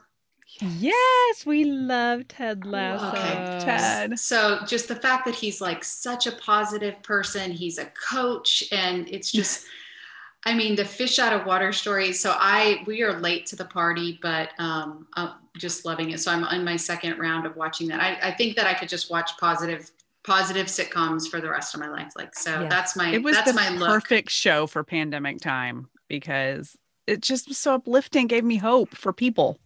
Yes, we love Ted Lasso. Okay. Ted. So just the fact that he's like such a positive person, he's a coach, and it's just I mean, the fish out of water story. So I, we are late to the party, but um, I'm just loving it. So I'm on my second round of watching that. I, I think that I could just watch positive, positive sitcoms for the rest of my life. Like, so yes. that's my, it was that's the my look. perfect show for pandemic time because it just was so uplifting, gave me hope for people.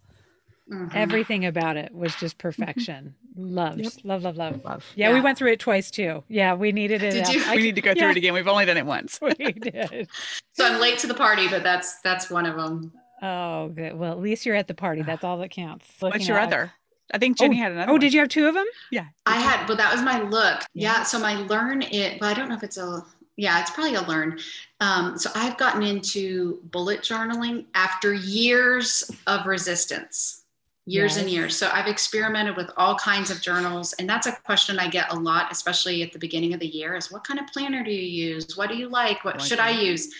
Mm-hmm. Everything about it was just perfection. Love, yep. love, love, love, love. Yeah, yeah, we went through it twice too. Yeah, we needed it. Did you? I, we need to go through yeah. it again. We've only done it once. we did. So I'm late to the party, but that's that's one of them. Oh, good. Well, at least you're at the party. That's all that counts. Looking What's your other? I think Jenny oh, had another. Oh, one. did you have two of them? Yeah. I had, but that was my look. Yeah. yeah. So my learn it, but I don't know if it's a yeah, it's probably a learn. Um, so I've gotten into bullet journaling after years of resistance years yes. and years. So I've experimented with all kinds of journals. And that's a question I get a lot, especially at the beginning of the year is what kind of planner do you use? What do you like? What should I use?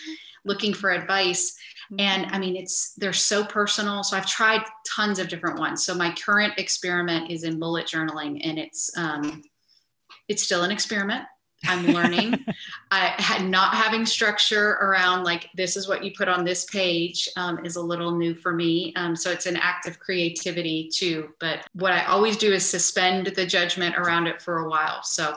Looking for advice. And I mean, it's, they're so personal. So I've tried tons of different ones. So my current experiment is in bullet journaling and it's, um, it's still an experiment. I'm learning. I had not having structure around like this is what you put on this page um, is a little new for me. Um, so it's an act of creativity too. But what I always do is suspend the judgment around it for a while. So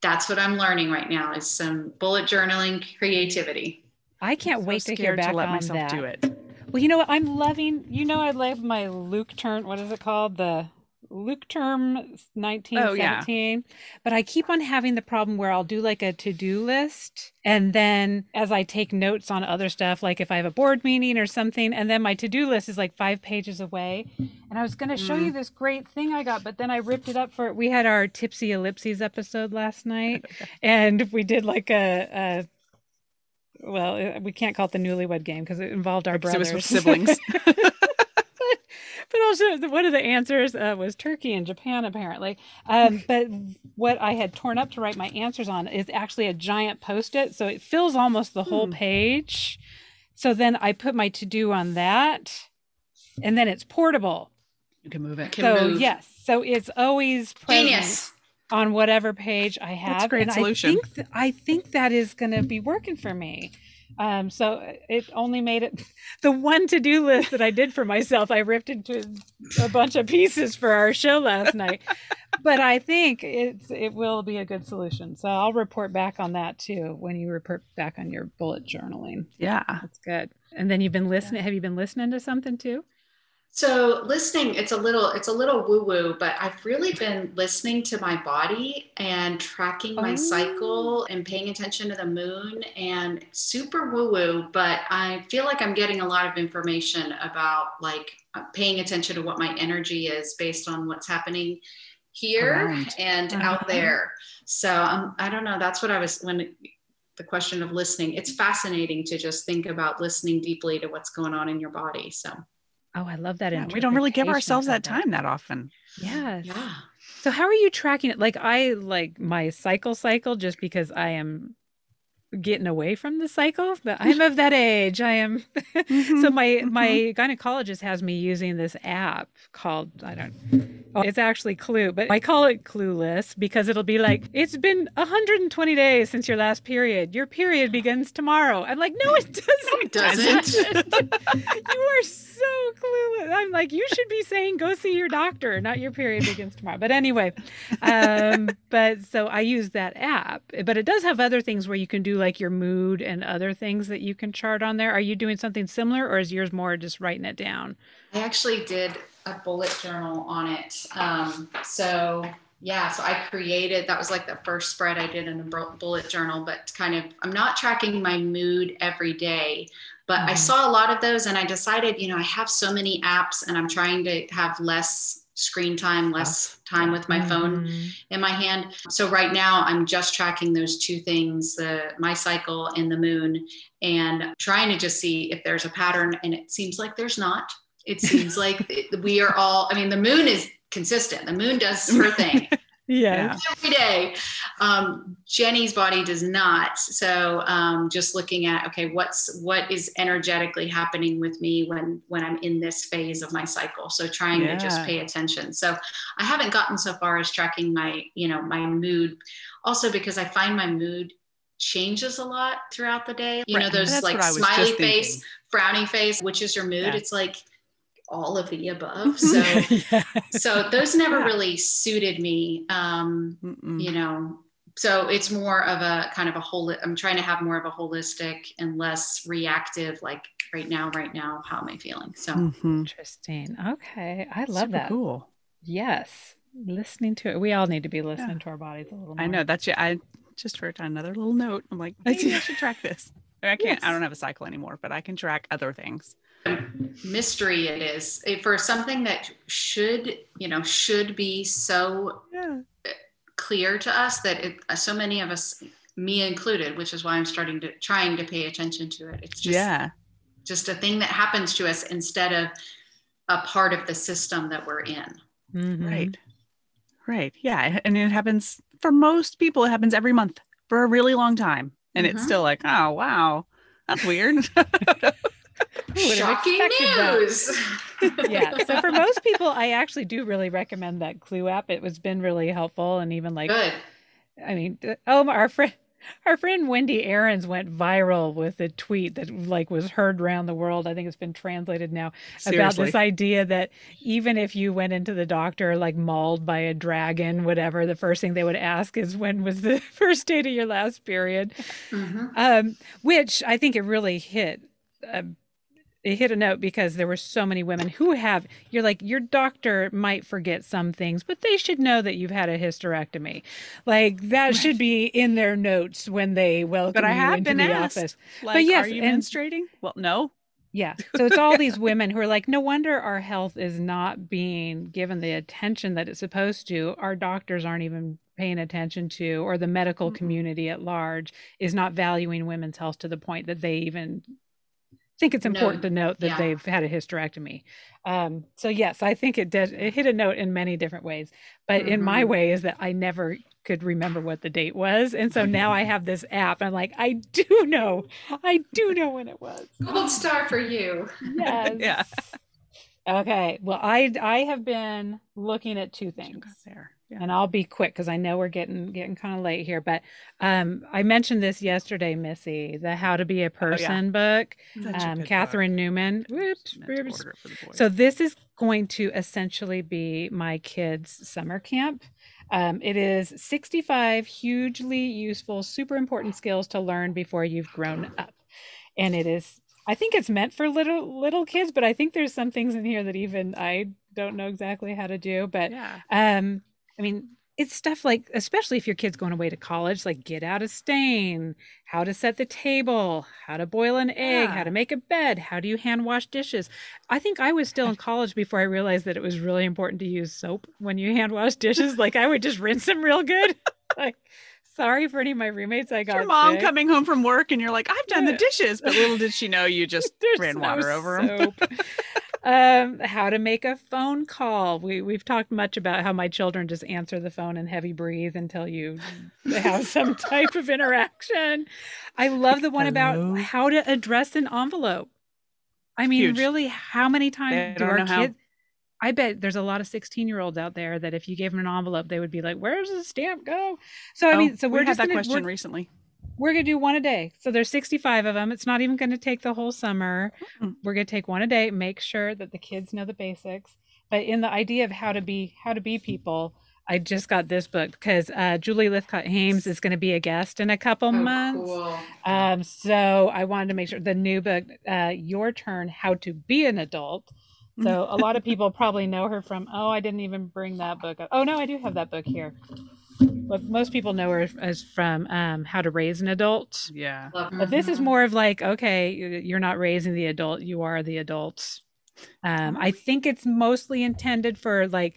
that's what I'm learning right now is some bullet journaling creativity. I can't So wait to hear back to let on myself that. do it. Well, you know what? I'm loving. You know, I love my Leuchtturm. What is it called? The Leuchtturm 1917. But I keep on having the problem where I'll do like a to do list. And then as I take notes on other stuff, like if I have a board meeting or something, and then my to do list is like five pages away. And I was going to show you mm. this great thing I got, but then I ripped it up for We had our Tipsy Ellipses episode last night. and we did like a. a well, uh, we can't call it the newlywed game because it involved our Because it brothers. was siblings. but also one of the answers uh, was Turkey and Japan apparently. Um, but what I had torn up to write my answers on is actually a giant post-it, so it fills almost the whole Hmm. page. So then I put my to-do on that, and then it's portable. you can move it. Can so move. yes, so it's always present Genius. On whatever page I have. a great and solution. I think, th- I think that is going to be working for me. Um, so it only made it the one to do list that I did for myself. I ripped into a bunch of pieces for our show last night, but I think it's it will be a good solution. So I'll report back on that too when you report back on your bullet journaling. Yeah. That's good. And then you've been listening. Have you been listening to something too? So listening, it's a little, it's a little woo woo, but I've really been listening to my body and tracking my Oh. cycle and paying attention to the moon and super woo woo, but I feel like I'm getting a lot of information about like uh, paying attention to what my energy is based on what's happening here Around. and Uh-huh. out there. So um, I don't know. That's what I was when the question of listening. It's fascinating to just think about listening deeply to what's going on in your body. So Oh, I love that. Yeah, we don't really give ourselves that time that often. Yes. yeah. So how are you tracking it? Like I like my cycle cycle just because I am getting away from the cycle. But I'm of that age. I am so Mhm, my mhm. my gynecologist has me using this app called I don't it's actually Clue, but I call it Clueless because it'll be like it's been 120 days since your last period. Your period begins tomorrow. I'm like, no, it doesn't. It doesn't. you are so clueless. I'm like, you should be saying go see your doctor, not your period begins tomorrow. But anyway, um, but so I use that app, but it does have other things where you can do like your mood and other things that you can chart on there. Are you doing something similar, or is yours more just writing it down? I actually did a bullet journal on it. Um, so yeah, so I created that was like the first spread I did in a bullet journal, but kind of I'm not tracking my mood every day, but I Mhm. saw a lot of those and I decided, you know, I have so many apps and I'm trying to have less screen time, less time with my phone Mhm. in my hand. So right now I'm just tracking those two things, the my cycle and the moon and trying to just see if there's a pattern and it seems like there's not. It seems like we are all I mean the moon is consistent. The moon does her thing yeah every day. Um, Jenny's body does not. So um, just looking at okay, what's what is energetically happening with me when when I'm in this phase of my cycle. So trying to just pay attention. So I haven't gotten so far as tracking my you know my mood. Also because I find my mood changes a lot throughout the day. You know Right. those That's like what I was smiley face, thinking. frowny face. Which is your mood? Yeah. It's like all of the above. So Yeah. so those never Yeah. really suited me um Mm-mm. you know so it's more of a kind of a whole i'm trying to have more of a holistic and less reactive like right now right now how am i feeling so Mhm. Interesting. Okay. I love Super that. Cool. Yes. Listening to it. We all need to be listening to our bodies a little more. I know that's yeah. I just wrote down another little note. I'm like, maybe I should track this. I can't. I don't have a cycle anymore, but I can track other things. Mystery it is It- for something that should you know should be so Yeah. clear to us that it, so many of us me included which is why i'm starting to trying to pay attention to it it's just yeah. just a thing that happens to us instead of a part of the system that we're in Mhm. Right. Right. Yeah. And it happens for most people. It happens every month for a really long time, and it's Mhm. still like, oh wow, that's weird. Who would have Shocking expected that? news. yeah. So for most people, I actually do really recommend that Clue app. It was been really helpful, and even like good. I mean, oh, our friend our friend Wendy Aarons went viral with a tweet that like was heard around the world. I think it's been translated now Seriously. about this idea that even if you went into the doctor like mauled by a dragon, whatever, the first thing they would ask is when was the first date of your last period, mm-hmm. um, which I think it really hit. Uh, it hit a note because there were so many women who have you're like your doctor might forget some things but they should know that you've had a hysterectomy. Like that right. should be in their notes when they welcome but I have into been the asked, office. Like, but yes are you and, menstruating? Well no. Yeah. So it's all these women who are like no wonder our health is not being given the attention that it's supposed to. Our doctors aren't even paying attention to or the medical mm-hmm. community at large is not valuing women's health to the point that they even think it's important no. to note that yeah. they've had a hysterectomy. Um, so yes, I think it did. It hit a note in many different ways, but mm-hmm. in my mm-hmm. way is that I never could remember what the date was, and so now I have this app. I'm like, I do know, I do know when it was. Gold star for you. Yes. yeah. Okay. Well, I I have been looking at two things there. And I'll be quick because I know we're getting getting kind of late here. But um, I mentioned this yesterday, Missy, the How to Be a Person oh, yeah. book. Um, Catherine book. Newman. Whoops, so this is going to essentially be my kids' summer camp. Um, it is 65 hugely useful, super important skills to learn before you've grown up, and it is. I think it's meant for little little kids, but I think there's some things in here that even I don't know exactly how to do. But yeah. um, I mean, it's stuff like, especially if your kid's going away to college, like get out a stain, how to set the table, how to boil an egg, yeah. how to make a bed, how do you hand wash dishes. I think I was still in college before I realized that it was really important to use soap when you hand wash dishes. like I would just rinse them real good. like, sorry for any of my roommates. I got your mom sick. coming home from work and you're like, I've done the dishes, but little did she know you just ran water no over them um, how to make a phone call. We we've talked much about how my children just answer the phone and heavy breathe until you have some type of interaction. I love the one Hello? about how to address an envelope. I mean, Huge. really, how many times do our kids? How... I bet there's a lot of 16 year olds out there that if you gave them an envelope, they would be like, "Where's the stamp go?" So I oh, mean, so we're we just had that gonna, question recently we're going to do one a day. So there's 65 of them. It's not even going to take the whole summer. Mm-hmm. We're going to take one a day, make sure that the kids know the basics. But in the idea of how to be how to be people, I just got this book because uh, Julie Lythcott-Haims is going to be a guest in a couple oh, months. Cool. Um, so I wanted to make sure the new book, uh, Your Turn: How to Be an Adult. So a lot of people probably know her from. Oh, I didn't even bring that book. Up. Oh no, I do have that book here what most people know her as from um, How to Raise an Adult. Yeah. But this is more of like, okay, you're not raising the adult, you are the adults. Um, I think it's mostly intended for like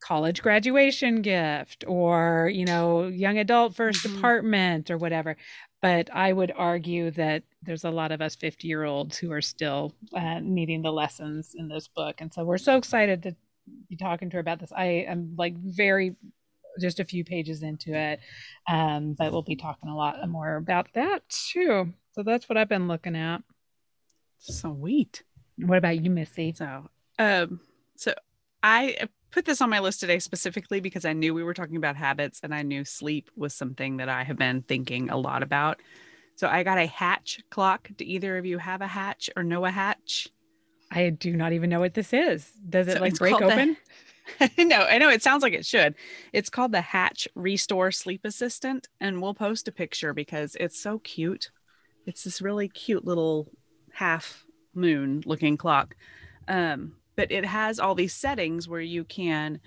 college graduation gift or, you know, young adult 1st mm-hmm. apartment or whatever. But I would argue that there's a lot of us 50 year olds who are still uh, needing the lessons in this book. And so we're so excited to be talking to her about this. I am like very just a few pages into it. Um, but we'll be talking a lot more about that too. So that's what I've been looking at. Sweet. What about you, Missy? So, um, so I put this on my list today specifically because I knew we were talking about habits and I knew sleep was something that I have been thinking a lot about. So I got a hatch clock. Do either of you have a hatch or know a hatch? I do not even know what this is. Does it so like break open? The, no, I know it sounds like it should. It's called the Hatch Restore Sleep Assistant, and we'll post a picture because it's so cute. It's this really cute little half moon looking clock. Um, but it has all these settings where you can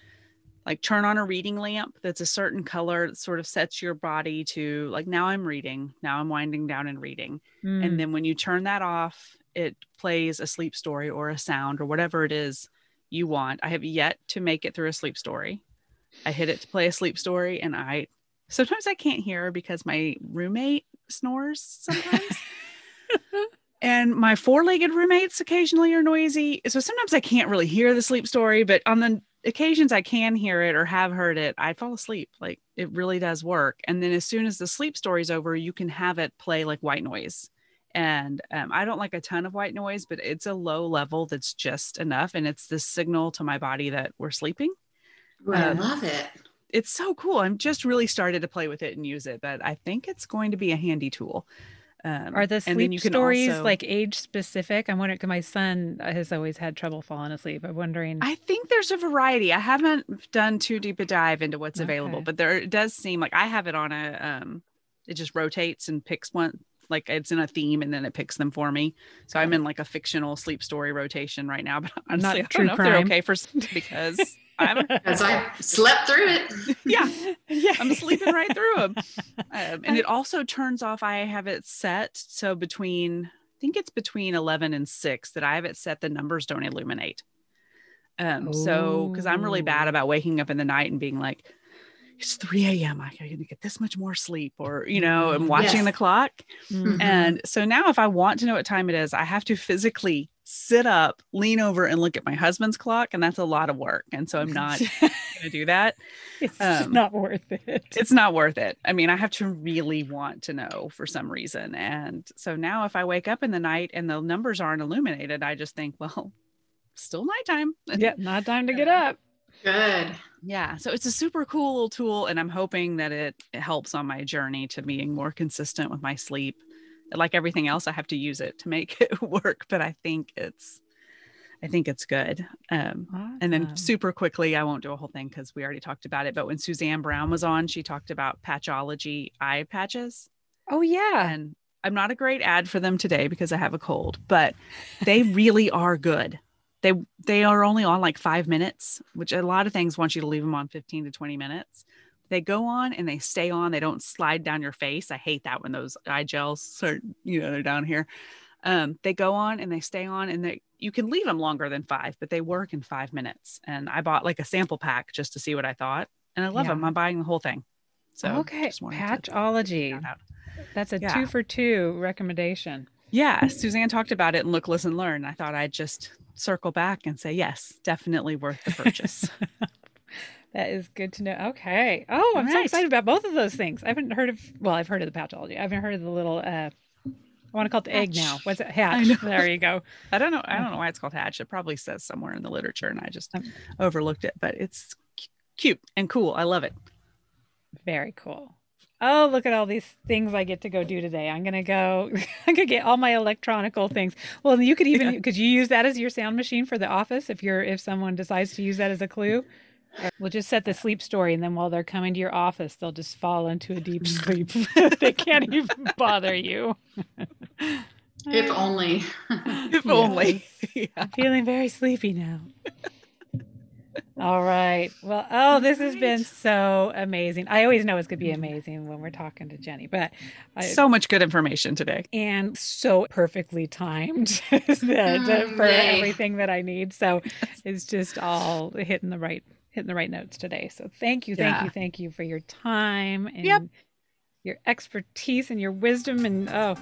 like turn on a reading lamp that's a certain color that sort of sets your body to like now I'm reading, now I'm winding down and reading. Mm. And then when you turn that off, it plays a sleep story or a sound or whatever it is you want. I have yet to make it through a sleep story. I hit it to play a sleep story and I sometimes I can't hear because my roommate snores sometimes. and my four-legged roommates occasionally are noisy. So sometimes I can't really hear the sleep story, but on the occasions I can hear it or have heard it, I fall asleep. Like it really does work. And then as soon as the sleep story's over, you can have it play like white noise and um, i don't like a ton of white noise but it's a low level that's just enough and it's the signal to my body that we're sleeping i um, love it it's so cool. I'm just really started to play with it and use it, but I think it's going to be a handy tool. Um, Are the sleep stories also, like age specific? I'm wondering because my son has always had trouble falling asleep. I'm wondering. I think there's a variety. I haven't done too deep a dive into what's okay. available, but there it does seem like I have it on a um, it just rotates and picks one like it's in a theme and then it picks them for me. So I'm in like a fictional sleep story rotation right now, but honestly, Not I don't know crime. if they're okay for because I'm As I slept through it. yeah. yeah. I'm sleeping right through them. Um, and it also turns off, I have it set. So between, I think it's between 11 and 6 that I have it set, the numbers don't illuminate. Um, Ooh. so, because I'm really bad about waking up in the night and being like, it's 3 a.m. I gotta get this much more sleep, or you know, I'm watching yes. the clock. Mm-hmm. And so now, if I want to know what time it is, I have to physically sit up, lean over, and look at my husband's clock, and that's a lot of work. And so I'm not going to do that. It's um, not worth it. It's not worth it. I mean, I have to really want to know for some reason. And so now, if I wake up in the night and the numbers aren't illuminated, I just think, well, still nighttime. yeah, not time to get up. Good. Yeah. So it's a super cool tool. And I'm hoping that it, it helps on my journey to being more consistent with my sleep like everything else, I have to use it to make it work. But I think it's, I think it's good. Um, awesome. And then super quickly, I won't do a whole thing because we already talked about it. But when Suzanne Brown was on, she talked about Patchology eye patches. Oh yeah. And I'm not a great ad for them today because I have a cold, but they really are good. They they are only on like five minutes, which a lot of things want you to leave them on 15 to 20 minutes they go on and they stay on. They don't slide down your face. I hate that when those eye gels start, you know, they're down here. Um, they go on and they stay on and they you can leave them longer than five, but they work in five minutes. And I bought like a sample pack just to see what I thought. And I love yeah. them. I'm buying the whole thing. So okay, Patchology. That's a yeah. two for two recommendation. Yeah, Suzanne talked about it and look, listen, learn. I thought I'd just circle back and say yes, definitely worth the purchase. That is good to know. Okay. Oh, I'm right. so excited about both of those things. I haven't heard of. Well, I've heard of the patchology. I haven't heard of the little. uh I want to call it the hatch. egg now. What's it? Hatch. There you go. I don't know. I don't know why it's called hatch. It probably says somewhere in the literature, and I just um, overlooked it. But it's cute and cool. I love it. Very cool. Oh, look at all these things I get to go do today. I'm gonna go. I'm gonna get all my electronical things. Well, you could even could you use that as your sound machine for the office if you're if someone decides to use that as a clue. We'll just set the sleep story, and then while they're coming to your office, they'll just fall into a deep sleep. they can't even bother you. If only. if only. Yeah. I'm feeling very sleepy now. All right. Well, oh, this has been so amazing. I always know it's going to be amazing when we're talking to Jenny, but I, so much good information today and so perfectly timed that, oh, for everything that I need. So it's just all hitting the right hitting the right notes today. So thank you, thank yeah. you, thank you for your time and yep. Your expertise and your wisdom. And oh,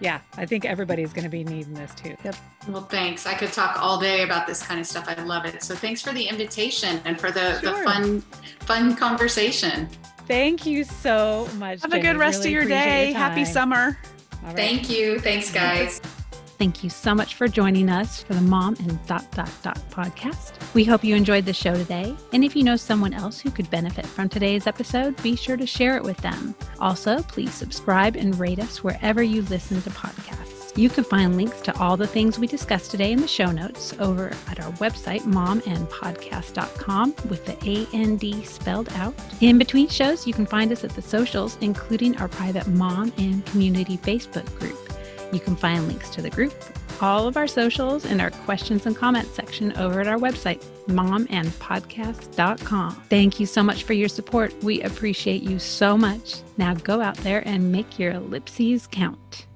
yeah, I think everybody's going to be needing this too. Yep. Well, thanks. I could talk all day about this kind of stuff. I love it. So thanks for the invitation and for the, sure. the fun, fun conversation. Thank you so much. Have Jenny. a good rest really of your day. Your Happy summer. Right. Thank you. Thanks, guys. Thank you so much for joining us for the Mom and Dot Dot Dot podcast. We hope you enjoyed the show today. And if you know someone else who could benefit from today's episode, be sure to share it with them. Also, please subscribe and rate us wherever you listen to podcasts. You can find links to all the things we discussed today in the show notes over at our website, momandpodcast.com, with the AND spelled out. In between shows, you can find us at the socials, including our private mom and community Facebook group. You can find links to the group, all of our socials, and our questions and comments section over at our website, momandpodcast.com. Thank you so much for your support. We appreciate you so much. Now go out there and make your ellipses count.